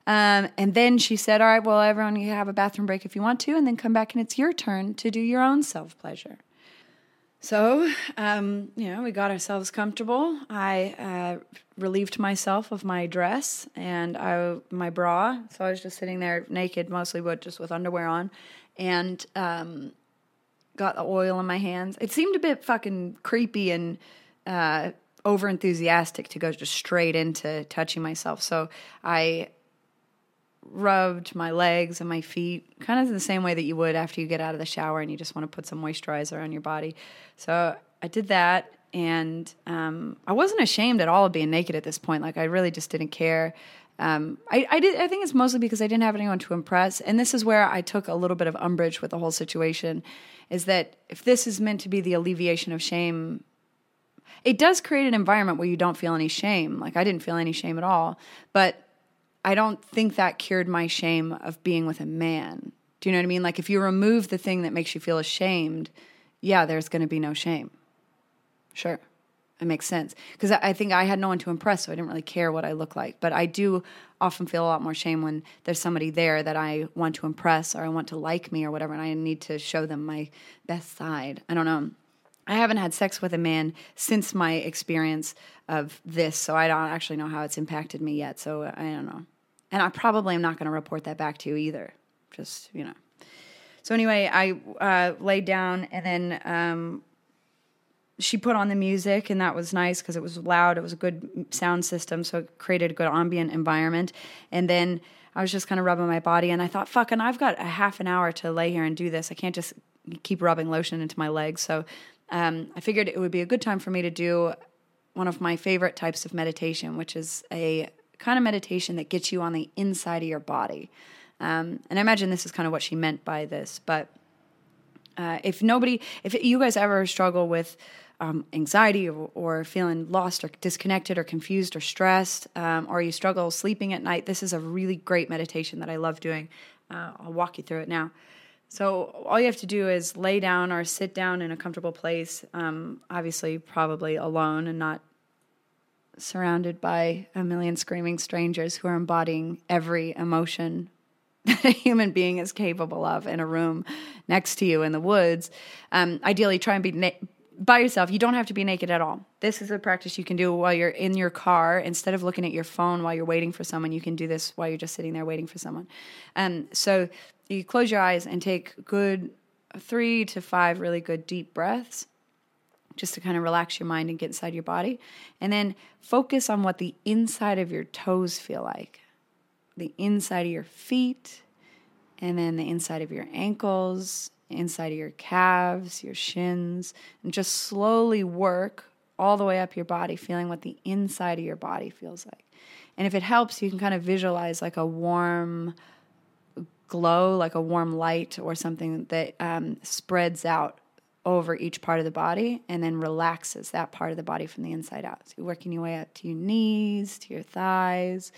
Um, and then she said, All right, well, everyone, you have a bathroom break if you want to, and then come back and it's your turn to do your own self pleasure. So, um, you know, we got ourselves comfortable. I uh, relieved myself of my dress and I, my bra. So I was just sitting there naked, mostly, but just with underwear on, and um, got the oil in my hands. It seemed a bit fucking creepy and uh, over enthusiastic to go just straight into touching myself. So I rubbed my legs and my feet, kind of the same way that you would after you get out of the shower and you just want to put some moisturizer on your body. So I did that, and um, I wasn't ashamed at all of being naked at this point. Like I really just didn't care. Um, I, I did. I think it's mostly because I didn't have anyone to impress, and this is where I took a little bit of umbrage with the whole situation. Is that if this is meant to be the alleviation of shame it does create an environment where you don't feel any shame. Like I didn't feel any shame at all, but I don't think that cured my shame of being with a man. Do you know what I mean? Like if you remove the thing that makes you feel ashamed, yeah, there's going to be no shame. Sure. It makes sense. Because I think I had no one to impress, so I didn't really care what I look like. But I do often feel a lot more shame when there's somebody there that I want to impress or I want to like me or whatever, and I need to show them my best side. I don't know. I haven't had sex with a man since my experience of this, so I don't actually know how it's impacted me yet. So I don't know. And I probably am not going to report that back to you either. Just, you know. So anyway, I uh, laid down and then um, she put on the music, and that was nice because it was loud. It was a good sound system, so it created a good ambient environment. And then I was just kind of rubbing my body, and I thought, fuck, and I've got a half an hour to lay here and do this. I can't just keep rubbing lotion into my legs. So um, I figured it would be a good time for me to do one of my favorite types of meditation, which is a kind of meditation that gets you on the inside of your body. Um, and I imagine this is kind of what she meant by this. But uh, if nobody, if you guys ever struggle with um, anxiety or, or, feeling lost or disconnected or confused or stressed, um, or you struggle sleeping at night, this is a really great meditation that I love doing. Uh, I'll walk you through it now. So all you have to do is lay down or sit down in a comfortable place. Um, obviously, probably alone and not surrounded by a million screaming strangers who are embodying every emotion that a human being is capable of in a room next to you in the woods. Um, ideally, try and be na- by yourself. You don't have to be naked at all. This is a practice you can do while you're in your car. Instead of looking at your phone while you're waiting for someone, you can do this while you're just sitting there waiting for someone. Um, so you close your eyes and take good three to five really good deep breaths just to kind of relax your mind and get inside your body. And then focus on what the inside of your toes feel like the inside of your feet, and then the inside of your ankles, inside of your calves, your shins, and just slowly work all the way up your body, feeling what the inside of your body feels like. And if it helps, you can kind of visualize like a warm, glow, like a warm light or something that um, spreads out over each part of the body and then relaxes that part of the body from the inside out. So you're working your way up to your knees, to your thighs,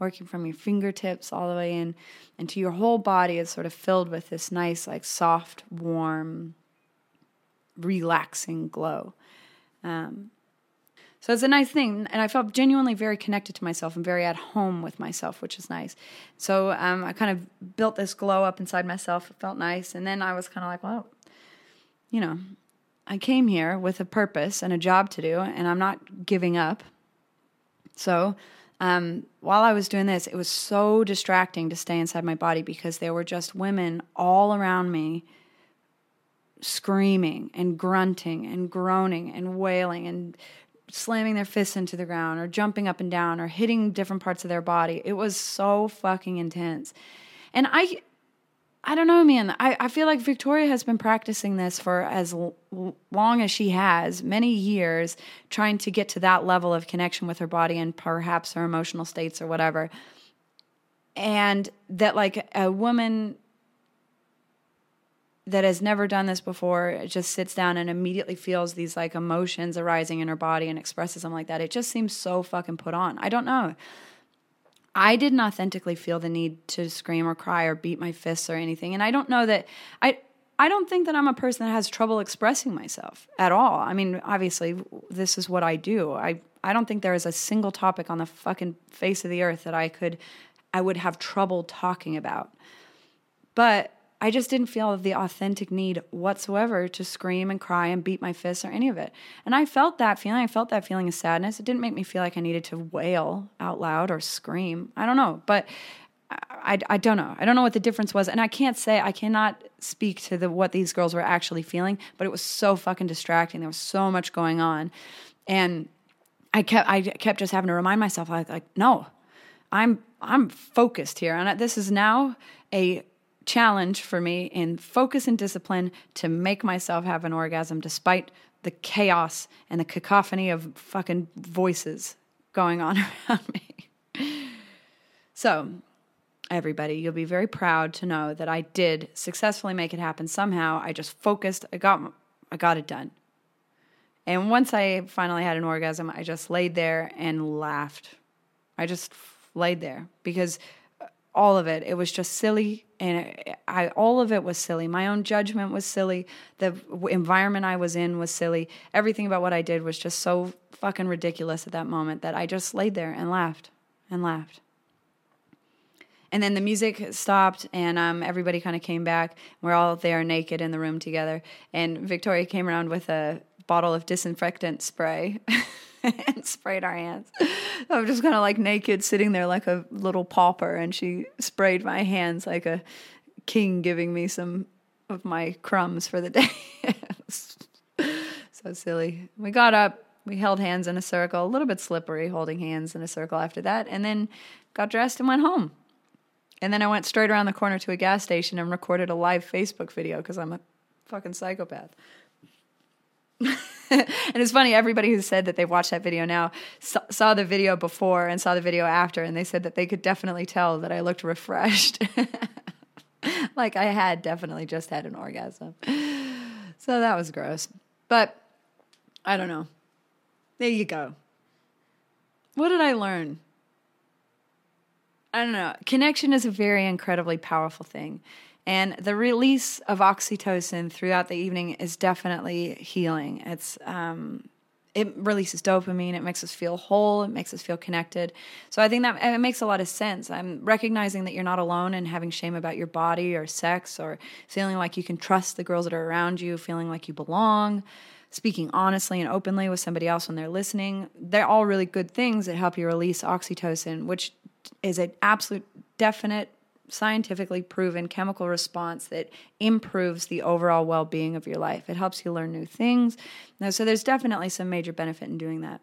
working from your fingertips all the way in and into your whole body is sort of filled with this nice, like soft, warm, relaxing glow. Um, so it's a nice thing. And I felt genuinely very connected to myself and very at home with myself, which is nice. So um, I kind of built this glow up inside myself. It felt nice. And then I was kind of like, well, you know, I came here with a purpose and a job to do, and I'm not giving up. So um, while I was doing this, it was so distracting to stay inside my body because there were just women all around me screaming and grunting and groaning and wailing and slamming their fists into the ground or jumping up and down or hitting different parts of their body. It was so fucking intense. And I I don't know, man. I, I feel like Victoria has been practicing this for as l- long as she has, many years, trying to get to that level of connection with her body and perhaps her emotional states or whatever. And that, like, a woman that has never done this before just sits down and immediately feels these like emotions arising in her body and expresses them like that. It just seems so fucking put on. I don't know. I didn't authentically feel the need to scream or cry or beat my fists or anything. And I don't know that I I don't think that I'm a person that has trouble expressing myself at all. I mean, obviously this is what I do. I I don't think there is a single topic on the fucking face of the earth that I could I would have trouble talking about. But I just didn't feel the authentic need whatsoever to scream and cry and beat my fists or any of it. And I felt that feeling. I felt that feeling of sadness. It didn't make me feel like I needed to wail out loud or scream. I don't know. But I, I don't know. I don't know what the difference was. And I can't say, I cannot speak to the, what these girls were actually feeling, but it was so fucking distracting. There was so much going on. And I kept, I kept just having to remind myself, like, like no, I'm I'm focused here, and this is now a challenge for me in focus and discipline to make myself have an orgasm despite the chaos and the cacophony of fucking voices going on around me. So, everybody, you'll be very proud to know that I did successfully make it happen somehow. I just focused, I got I got it done. And once I finally had an orgasm, I just laid there and laughed. I just laid there because uh, all of it, it was just silly. And I, all of it was silly. My own judgment was silly. The environment I was in was silly. Everything about what I did was just so fucking ridiculous at that moment that I just laid there and laughed and laughed. And then the music stopped, and um, everybody kind of came back. We're all there naked in the room together. And Victoria came around with a bottle of disinfectant spray and sprayed our hands. I was just kind of like naked, sitting there like a little pauper, and she sprayed my hands like a king giving me some of my crumbs for the day. so silly. We got up, we held hands in a circle, a little bit slippery holding hands in a circle after that, and then got dressed and went home. And then I went straight around the corner to a gas station and recorded a live Facebook video because I'm a fucking psychopath. and it's funny, everybody who said that they watched that video now saw, saw, the video before and saw the video after, and they said that they could definitely tell that I looked refreshed. like I had definitely just had an orgasm. So that was gross. But I don't know. There you go. What did I learn? I don't know. Connection is a very incredibly powerful thing. And the release of oxytocin throughout the evening is definitely healing. It's um, it releases dopamine. It makes us feel whole. It makes us feel connected. So I think that it makes a lot of sense. I'm recognizing that you're not alone and having shame about your body or sex or feeling like you can trust the girls that are around you, feeling like you belong, speaking honestly and openly with somebody else when they're listening. They're all really good things that help you release oxytocin, which is an absolute definite scientifically proven chemical response that improves the overall well being of your life. It helps you learn new things. Now, so there's definitely some major benefit in doing that.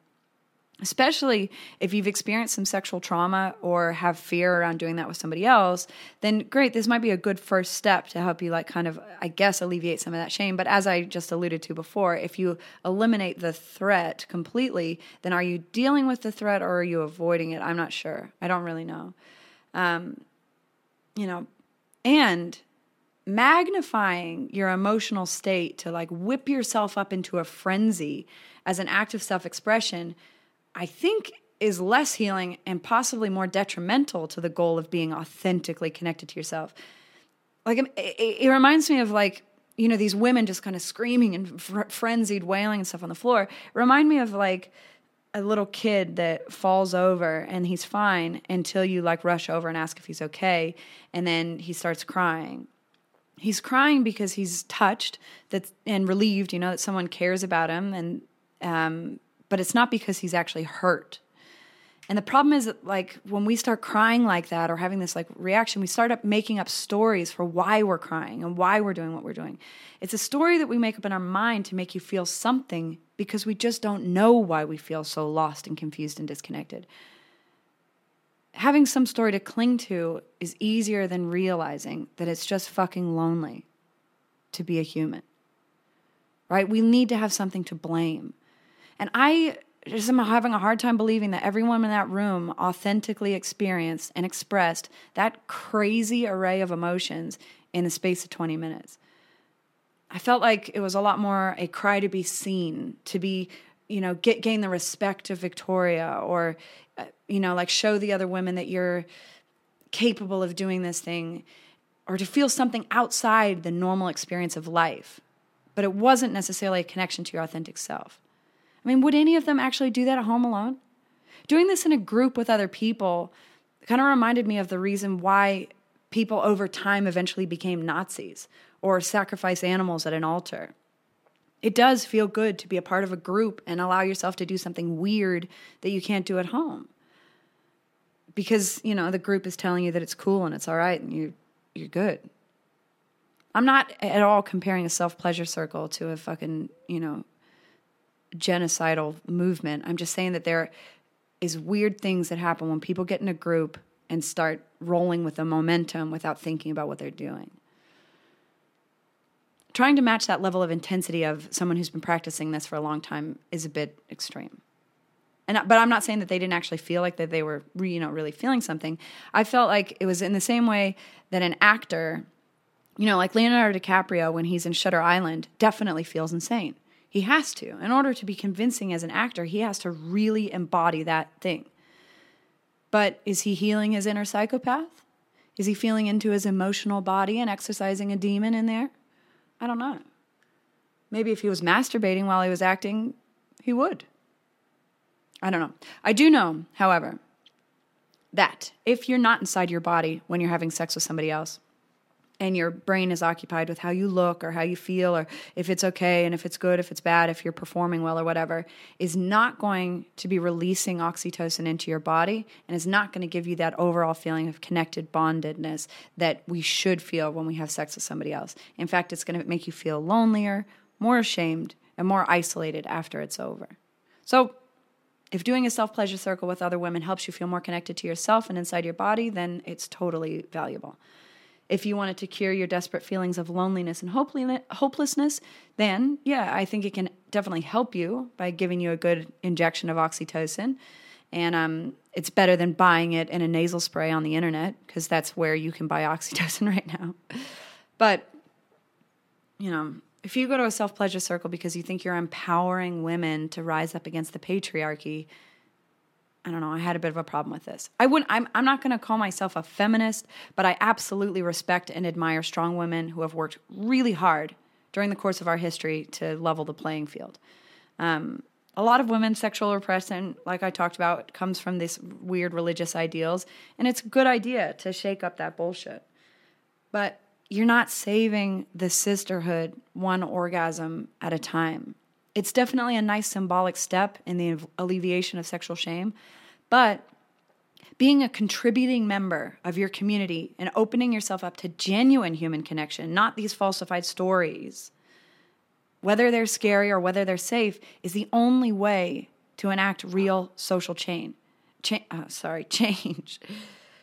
Especially if you've experienced some sexual trauma or have fear around doing that with somebody else, then great, this might be a good first step to help you, like, kind of, I guess, alleviate some of that shame. But as I just alluded to before, if you eliminate the threat completely, then are you dealing with the threat or are you avoiding it? I'm not sure. I don't really know. Um, you know, and magnifying your emotional state to like whip yourself up into a frenzy as an act of self expression, I think is less healing and possibly more detrimental to the goal of being authentically connected to yourself. Like, it, it, reminds me of like, you know, these women just kind of screaming and fr- frenzied wailing and stuff on the floor. Remind me of like, a little kid that falls over and he's fine until you like rush over and ask if he's okay and then he starts crying he's crying because he's touched that and relieved you know that someone cares about him and um, but it's not because he's actually hurt and the problem is that, like, when we start crying like that or having this like reaction, we start up making up stories for why we're crying and why we're doing what we're doing. It's a story that we make up in our mind to make you feel something because we just don't know why we feel so lost and confused and disconnected. Having some story to cling to is easier than realizing that it's just fucking lonely to be a human. Right? We need to have something to blame. And I just am having a hard time believing that everyone in that room authentically experienced and expressed that crazy array of emotions in the space of 20 minutes. I felt like it was a lot more a cry to be seen, to be, you know, get gain the respect of Victoria or uh, you know, like show the other women that you're capable of doing this thing or to feel something outside the normal experience of life. But it wasn't necessarily a connection to your authentic self. I mean, would any of them actually do that at home alone? Doing this in a group with other people kind of reminded me of the reason why people over time eventually became Nazis or sacrifice animals at an altar. It does feel good to be a part of a group and allow yourself to do something weird that you can't do at home. Because, you know, the group is telling you that it's cool and it's all right and you you're good. I'm not at all comparing a self-pleasure circle to a fucking, you know, genocidal movement. I'm just saying that there is weird things that happen when people get in a group and start rolling with the momentum without thinking about what they're doing. Trying to match that level of intensity of someone who's been practicing this for a long time is a bit extreme. And, but I'm not saying that they didn't actually feel like that they were, you know, really feeling something. I felt like it was in the same way that an actor, you know, like Leonardo DiCaprio when he's in Shutter Island, definitely feels insane. He has to. In order to be convincing as an actor, he has to really embody that thing. But is he healing his inner psychopath? Is he feeling into his emotional body and exercising a demon in there? I don't know. Maybe if he was masturbating while he was acting, he would. I don't know. I do know, however, that if you're not inside your body when you're having sex with somebody else, and your brain is occupied with how you look or how you feel or if it's okay and if it's good, if it's bad, if you're performing well or whatever, is not going to be releasing oxytocin into your body and is not going to give you that overall feeling of connected bondedness that we should feel when we have sex with somebody else. In fact, it's going to make you feel lonelier, more ashamed, and more isolated after it's over. So, if doing a self pleasure circle with other women helps you feel more connected to yourself and inside your body, then it's totally valuable. If you wanted to cure your desperate feelings of loneliness and hopelessness, then yeah, I think it can definitely help you by giving you a good injection of oxytocin. And um, it's better than buying it in a nasal spray on the internet because that's where you can buy oxytocin right now. But, you know, if you go to a self pleasure circle because you think you're empowering women to rise up against the patriarchy, I don't know, I had a bit of a problem with this. I wouldn't I'm I'm not going to call myself a feminist, but I absolutely respect and admire strong women who have worked really hard during the course of our history to level the playing field. Um, a lot of women's sexual repression, like I talked about, comes from these weird religious ideals, and it's a good idea to shake up that bullshit. But you're not saving the sisterhood one orgasm at a time. It's definitely a nice symbolic step in the alleviation of sexual shame, but being a contributing member of your community and opening yourself up to genuine human connection, not these falsified stories, whether they're scary or whether they're safe, is the only way to enact real social change. Cha- uh, sorry, change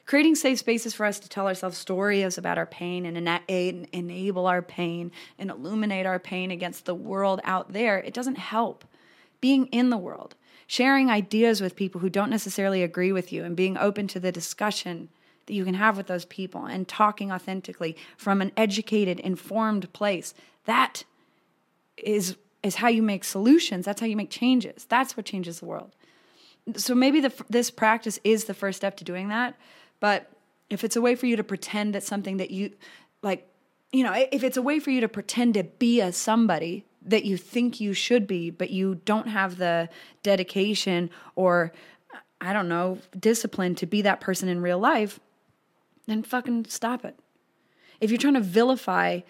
creating safe spaces for us to tell ourselves stories about our pain and ena- enable our pain and illuminate our pain against the world out there, it doesn't help. Being in the world, sharing ideas with people who don't necessarily agree with you, and being open to the discussion that you can have with those people and talking authentically from an educated, informed place. That is is how you make solutions. That's how you make changes. That's what changes the world. So maybe the, this practice is the first step to doing that. But if it's a way for you to pretend that something that you like, you know, if it's a way for you to pretend to be a somebody that you think you should be, but you don't have the dedication or I don't know, discipline to be that person in real life, then fucking stop it. If you're trying to vilify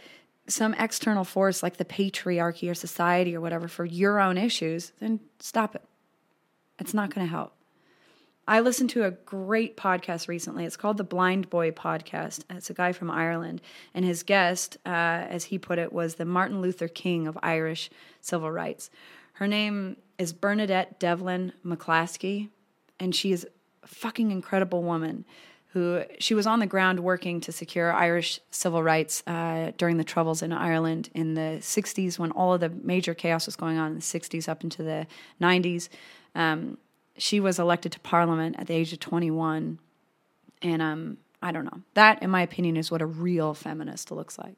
some external force like the patriarchy or society or whatever for your own issues, then stop it. It's not going to help. I listened to a great podcast recently. It's called the Blind Boy Podcast. It's a guy from Ireland, and his guest, uh, as he put it, was the Martin Luther King of Irish civil rights. Her name is Bernadette Devlin McAliskey, and she is a fucking incredible woman who she was on the ground working to secure Irish civil rights uh, during the troubles in Ireland in the 60s when all of the major chaos was going on in the 60s up into the 90s. Um, she was elected to parliament at the age of 21. And um, I don't know. That, in my opinion, is what a real feminist looks like.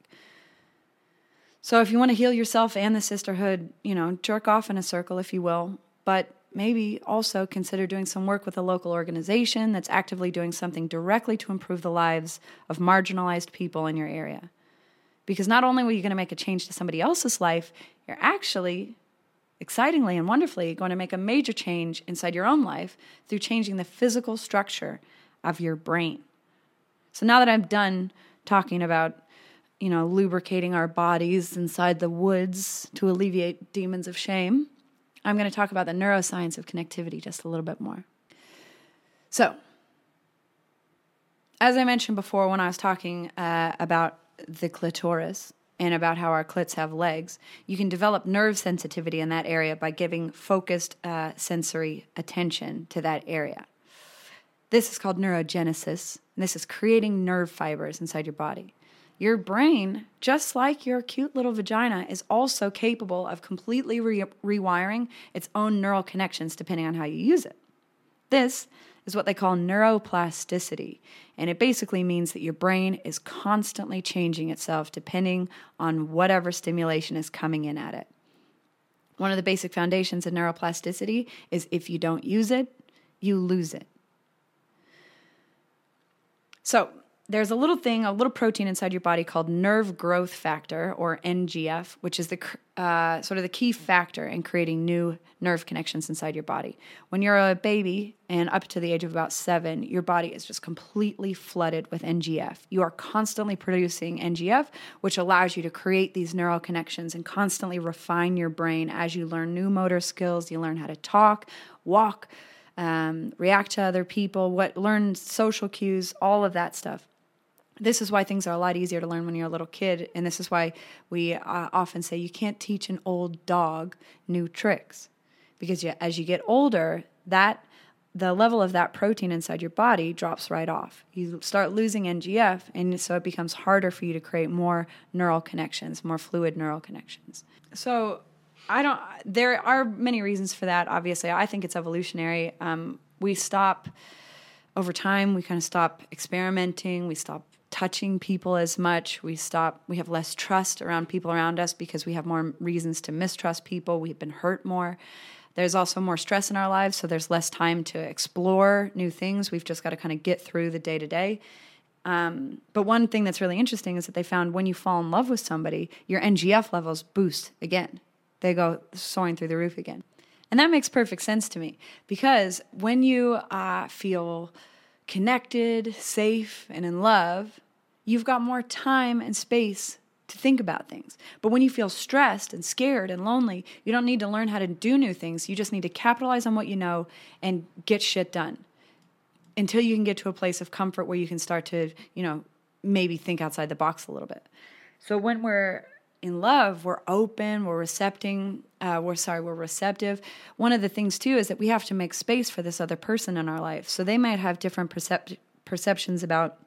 So if you want to heal yourself and the sisterhood, you know, jerk off in a circle, if you will, but maybe also consider doing some work with a local organization that's actively doing something directly to improve the lives of marginalized people in your area. Because not only are you going to make a change to somebody else's life, you're actually excitingly and wonderfully going to make a major change inside your own life through changing the physical structure of your brain. So now that I'm done talking about, you know, lubricating our bodies inside the woods to alleviate demons of shame, I'm going to talk about the neuroscience of connectivity just a little bit more. So, as I mentioned before when I was talking uh, about the clitoris and about how our clits have legs, you can develop nerve sensitivity in that area by giving focused uh, sensory attention to that area. This is called neurogenesis, and this is creating nerve fibers inside your body. Your brain, just like your cute little vagina, is also capable of completely re- rewiring its own neural connections depending on how you use it. This is what they call neuroplasticity. And it basically means that your brain is constantly changing itself depending on whatever stimulation is coming in at it. One of the basic foundations of neuroplasticity is if you don't use it, you lose it. So, there's a little thing, a little protein inside your body called nerve growth factor or NGF, which is the uh, sort of the key factor in creating new nerve connections inside your body. When you're a baby and up to the age of about seven, your body is just completely flooded with NGF. You are constantly producing NGF, which allows you to create these neural connections and constantly refine your brain as you learn new motor skills. You learn how to talk, walk. Um, react to other people, what learn social cues, all of that stuff this is why things are a lot easier to learn when you're a little kid and this is why we uh, often say you can't teach an old dog new tricks. Because you, as you get older that the level of that protein inside your body drops right off. You start losing ngf and so it becomes harder for you to create more neural connections more fluid neural connections. So i don't there are many reasons for that obviously. I think it's evolutionary. Um, we stop over time we kind of stop experimenting we stop touching people as much. We stop, we have less trust around people around us because we have more reasons to mistrust people. We've been hurt more. There's also more stress in our lives, so there's less time to explore new things. We've just got to kind of get through the day to day. but one thing that's really interesting is that they found when you fall in love with somebody, your NGF levels boost again. They go soaring through the roof again. And that makes perfect sense to me because when you uh, feel connected, safe, and in love, you've got more time and space to think about things. But when you feel stressed and scared and lonely, you don't need to learn how to do new things. You just need to capitalize on what you know and get shit done until you can get to a place of comfort where you can start to, you know, maybe think outside the box a little bit. So when we're in love, we're open, we're recepting, uh, we're sorry, we're receptive. One of the things too is that we have to make space for this other person in our life. So they might have different percep- perceptions about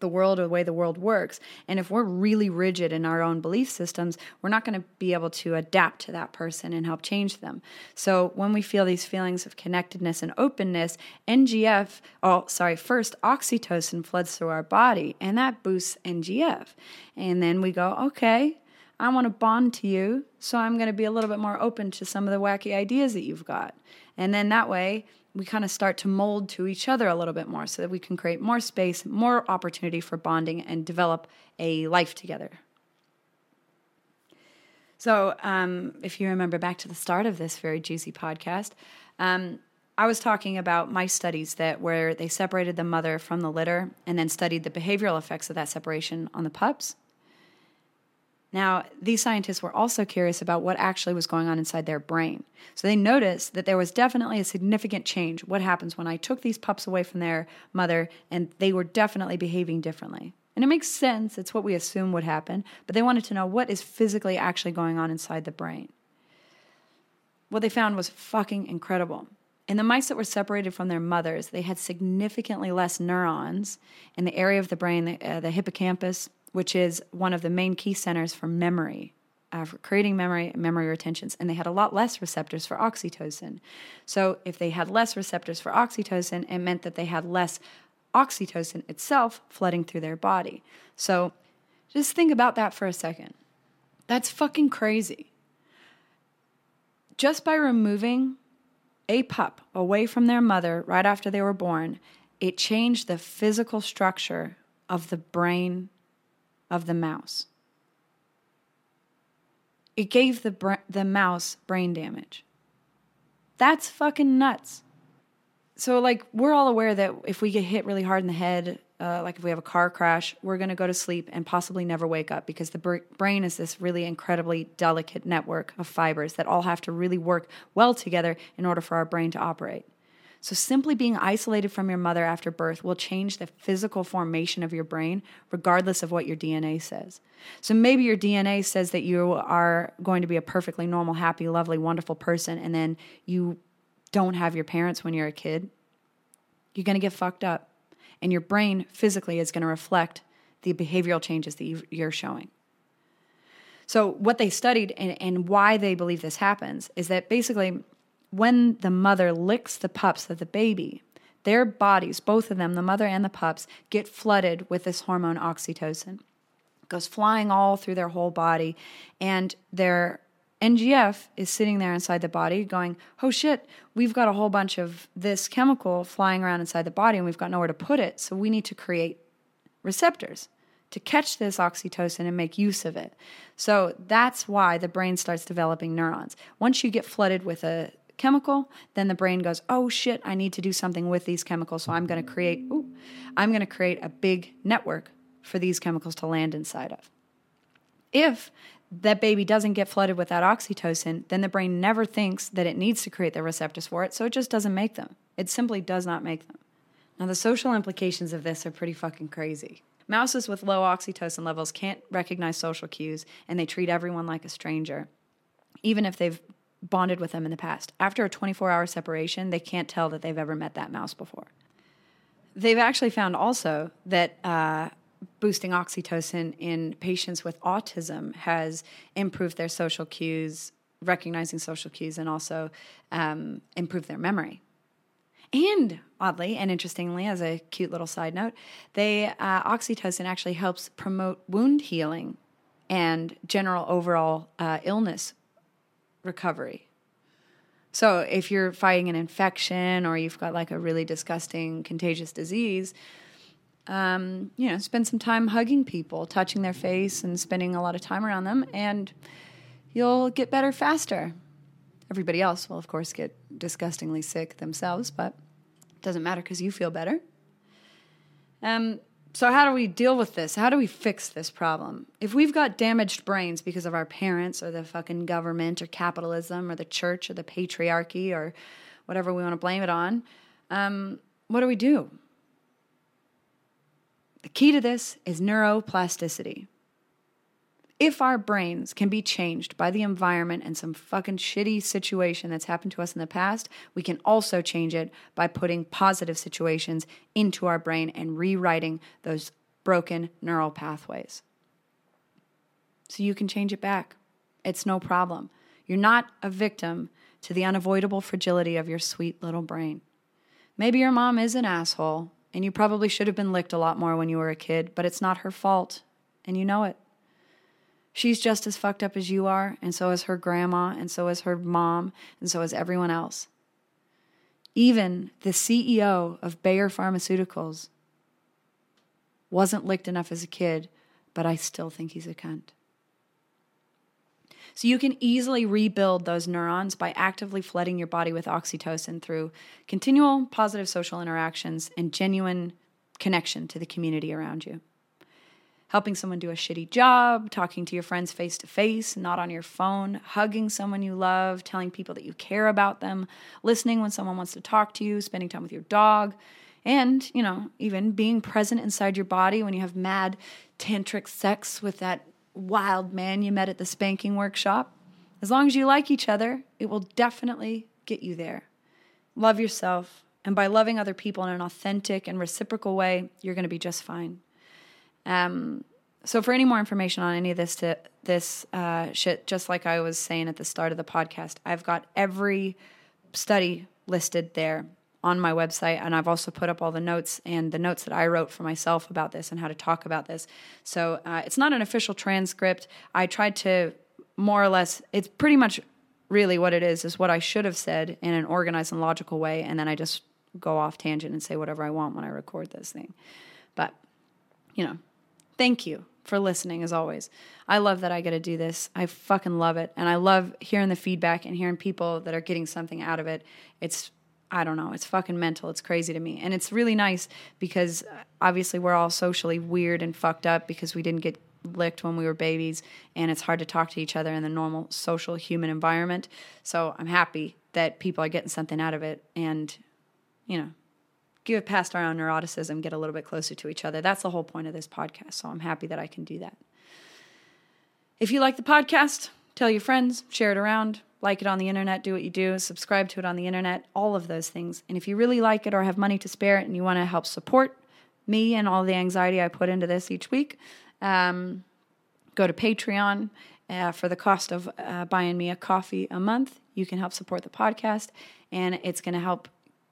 the world or the way the world works. And if we're really rigid in our own belief systems, we're not going to be able to adapt to that person and help change them. So when we feel these feelings of connectedness and openness, NGF, oh, sorry, first oxytocin floods through our body and that boosts NGF. And then we go, okay, I want to bond to you, so I'm going to be a little bit more open to some of the wacky ideas that you've got. And then that way, we kind of start to mold to each other a little bit more so that we can create more space, more opportunity for bonding, and develop a life together. So, um, if you remember back to the start of this very juicy podcast, um, I was talking about my studies that where they separated the mother from the litter and then studied the behavioral effects of that separation on the pups now, these scientists were also curious about what actually was going on inside their brain. So they noticed that there was definitely a significant change. What happens when I took these pups away from their mother and they were definitely behaving differently? And it makes sense, it's what we assume would happen, but they wanted to know what is physically actually going on inside the brain. What they found was fucking incredible. In the mice that were separated from their mothers, they had significantly less neurons in the area of the brain, the, uh, the hippocampus, which is one of the main key centers for memory, uh, for creating memory, and memory retentions, and they had a lot less receptors for oxytocin. So if they had less receptors for oxytocin, it meant that they had less oxytocin itself flooding through their body. So just think about that for a second. That's fucking crazy. Just by removing a pup away from their mother right after they were born, it changed the physical structure of the brain of the mouse. It gave the, the mouse brain damage. That's fucking nuts. So, like, we're all aware that if we get hit really hard in the head, uh, like if we have a car crash, we're going to go to sleep and possibly never wake up because the br- brain is this really incredibly delicate network of fibers that all have to really work well together in order for our brain to operate. So, simply being isolated from your mother after birth will change the physical formation of your brain, regardless of what your DNA says. So, maybe your DNA says that you are going to be a perfectly normal, happy, lovely, wonderful person, and then you don't have your parents when you're a kid. You're going to get fucked up. And your brain physically is going to reflect the behavioral changes that you're showing. So, what they studied and, and why they believe this happens is that basically when the mother licks the pups of the baby, their bodies, both of them, the mother and the pups, get flooded with this hormone oxytocin. It goes flying all through their whole body, and their NGF is sitting there inside the body going, oh shit, we've got a whole bunch of this chemical flying around inside the body and we've got nowhere to put it. So we need to create receptors to catch this oxytocin and make use of it. So that's why the brain starts developing neurons. Once you get flooded with a chemical, then the brain goes, "Oh shit, I need to do something with these chemicals, so I'm going to create ooh, I'm going to create a big network for these chemicals to land inside of." If that baby doesn't get flooded with that oxytocin, then the brain never thinks that it needs to create the receptors for it, so it just doesn't make them. It simply does not make them. Now, the social implications of this are pretty fucking crazy. Mouses with low oxytocin levels can't recognize social cues and they treat everyone like a stranger, even if they've bonded with them in the past. After a 24 hour separation, they can't tell that they've ever met that mouse before. They've actually found also that uh, boosting oxytocin in patients with autism has improved their social cues, recognizing social cues, and also um, improved their memory. And oddly and interestingly, as a cute little side note, they uh, oxytocin actually helps promote wound healing and general overall uh, illness recovery. So if you're fighting an infection or you've got like a really disgusting contagious disease, um, you know, spend some time hugging people, touching their face, and spending a lot of time around them, and you'll get better faster. Everybody else will, of course, get disgustingly sick themselves, but it doesn't matter because you feel better. Um, so, how do we deal with this? How do we fix this problem? If we've got damaged brains because of our parents or the fucking government or capitalism or the church or the patriarchy or whatever we want to blame it on, um, what do we do? The key to this is neuroplasticity. If our brains can be changed by the environment and some fucking shitty situation that's happened to us in the past, we can also change it by putting positive situations into our brain and rewriting those broken neural pathways. So you can change it back. It's no problem. You're not a victim to the unavoidable fragility of your sweet little brain. Maybe your mom is an asshole, and you probably should have been licked a lot more when you were a kid, but it's not her fault, and you know it. She's just as fucked up as you are, and so is her grandma, and so is her mom, and so is everyone else. Even the CEO of Bayer Pharmaceuticals wasn't licked enough as a kid, but I still think he's a cunt. So you can easily rebuild those neurons by actively flooding your body with oxytocin through continual positive social interactions and genuine connection to the community around you helping someone do a shitty job, talking to your friends face to face, not on your phone, hugging someone you love, telling people that you care about them, listening when someone wants to talk to you, spending time with your dog, and, you know, even being present inside your body when you have mad tantric sex with that wild man you met at the spanking workshop. As long as you like each other, it will definitely get you there. Love yourself, and by loving other people in an authentic and reciprocal way, you're going to be just fine. Um, so for any more information on any of this to, this uh, shit, just like I was saying at the start of the podcast, I've got every study listed there on my website, and I've also put up all the notes and the notes that I wrote for myself about this and how to talk about this. So uh, it's not an official transcript. I tried to more or less. It's pretty much really what it is is what I should have said in an organized and logical way, and then I just go off tangent and say whatever I want when I record this thing. But you know, Thank you for listening as always. I love that I get to do this. I fucking love it. And I love hearing the feedback and hearing people that are getting something out of it. It's I don't know, it's fucking mental. It's crazy to me. And it's really nice because uh, obviously we're all socially weird and fucked up because we didn't get licked when we were babies and it's hard to talk to each other in the normal social human environment. So I'm happy that people are getting something out of it and you know, get past our own neuroticism, get a little bit closer to each other. That's the whole point of this podcast. So I'm happy that I can do that. If you like the podcast, tell your friends, share it around, like it on the internet, do what you do, subscribe to it on the internet, all of those things. And if you really like it or have money to spare it and you want to help support me and all the anxiety I put into this each week, um, go to Patreon. Uh, for the cost of uh, buying me a coffee a month, you can help support the podcast, and it's going to help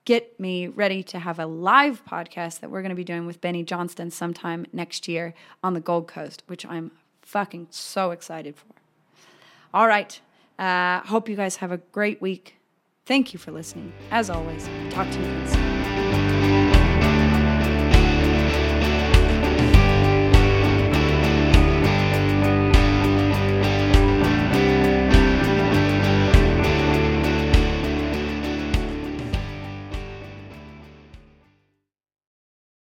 get me ready to have a live podcast that we're going to be doing with Benny Johnston sometime next year on the Gold Coast, which I'm fucking so excited for. All right. Uh, hope you guys have a great week. Thank you for listening. As always, talk to you soon.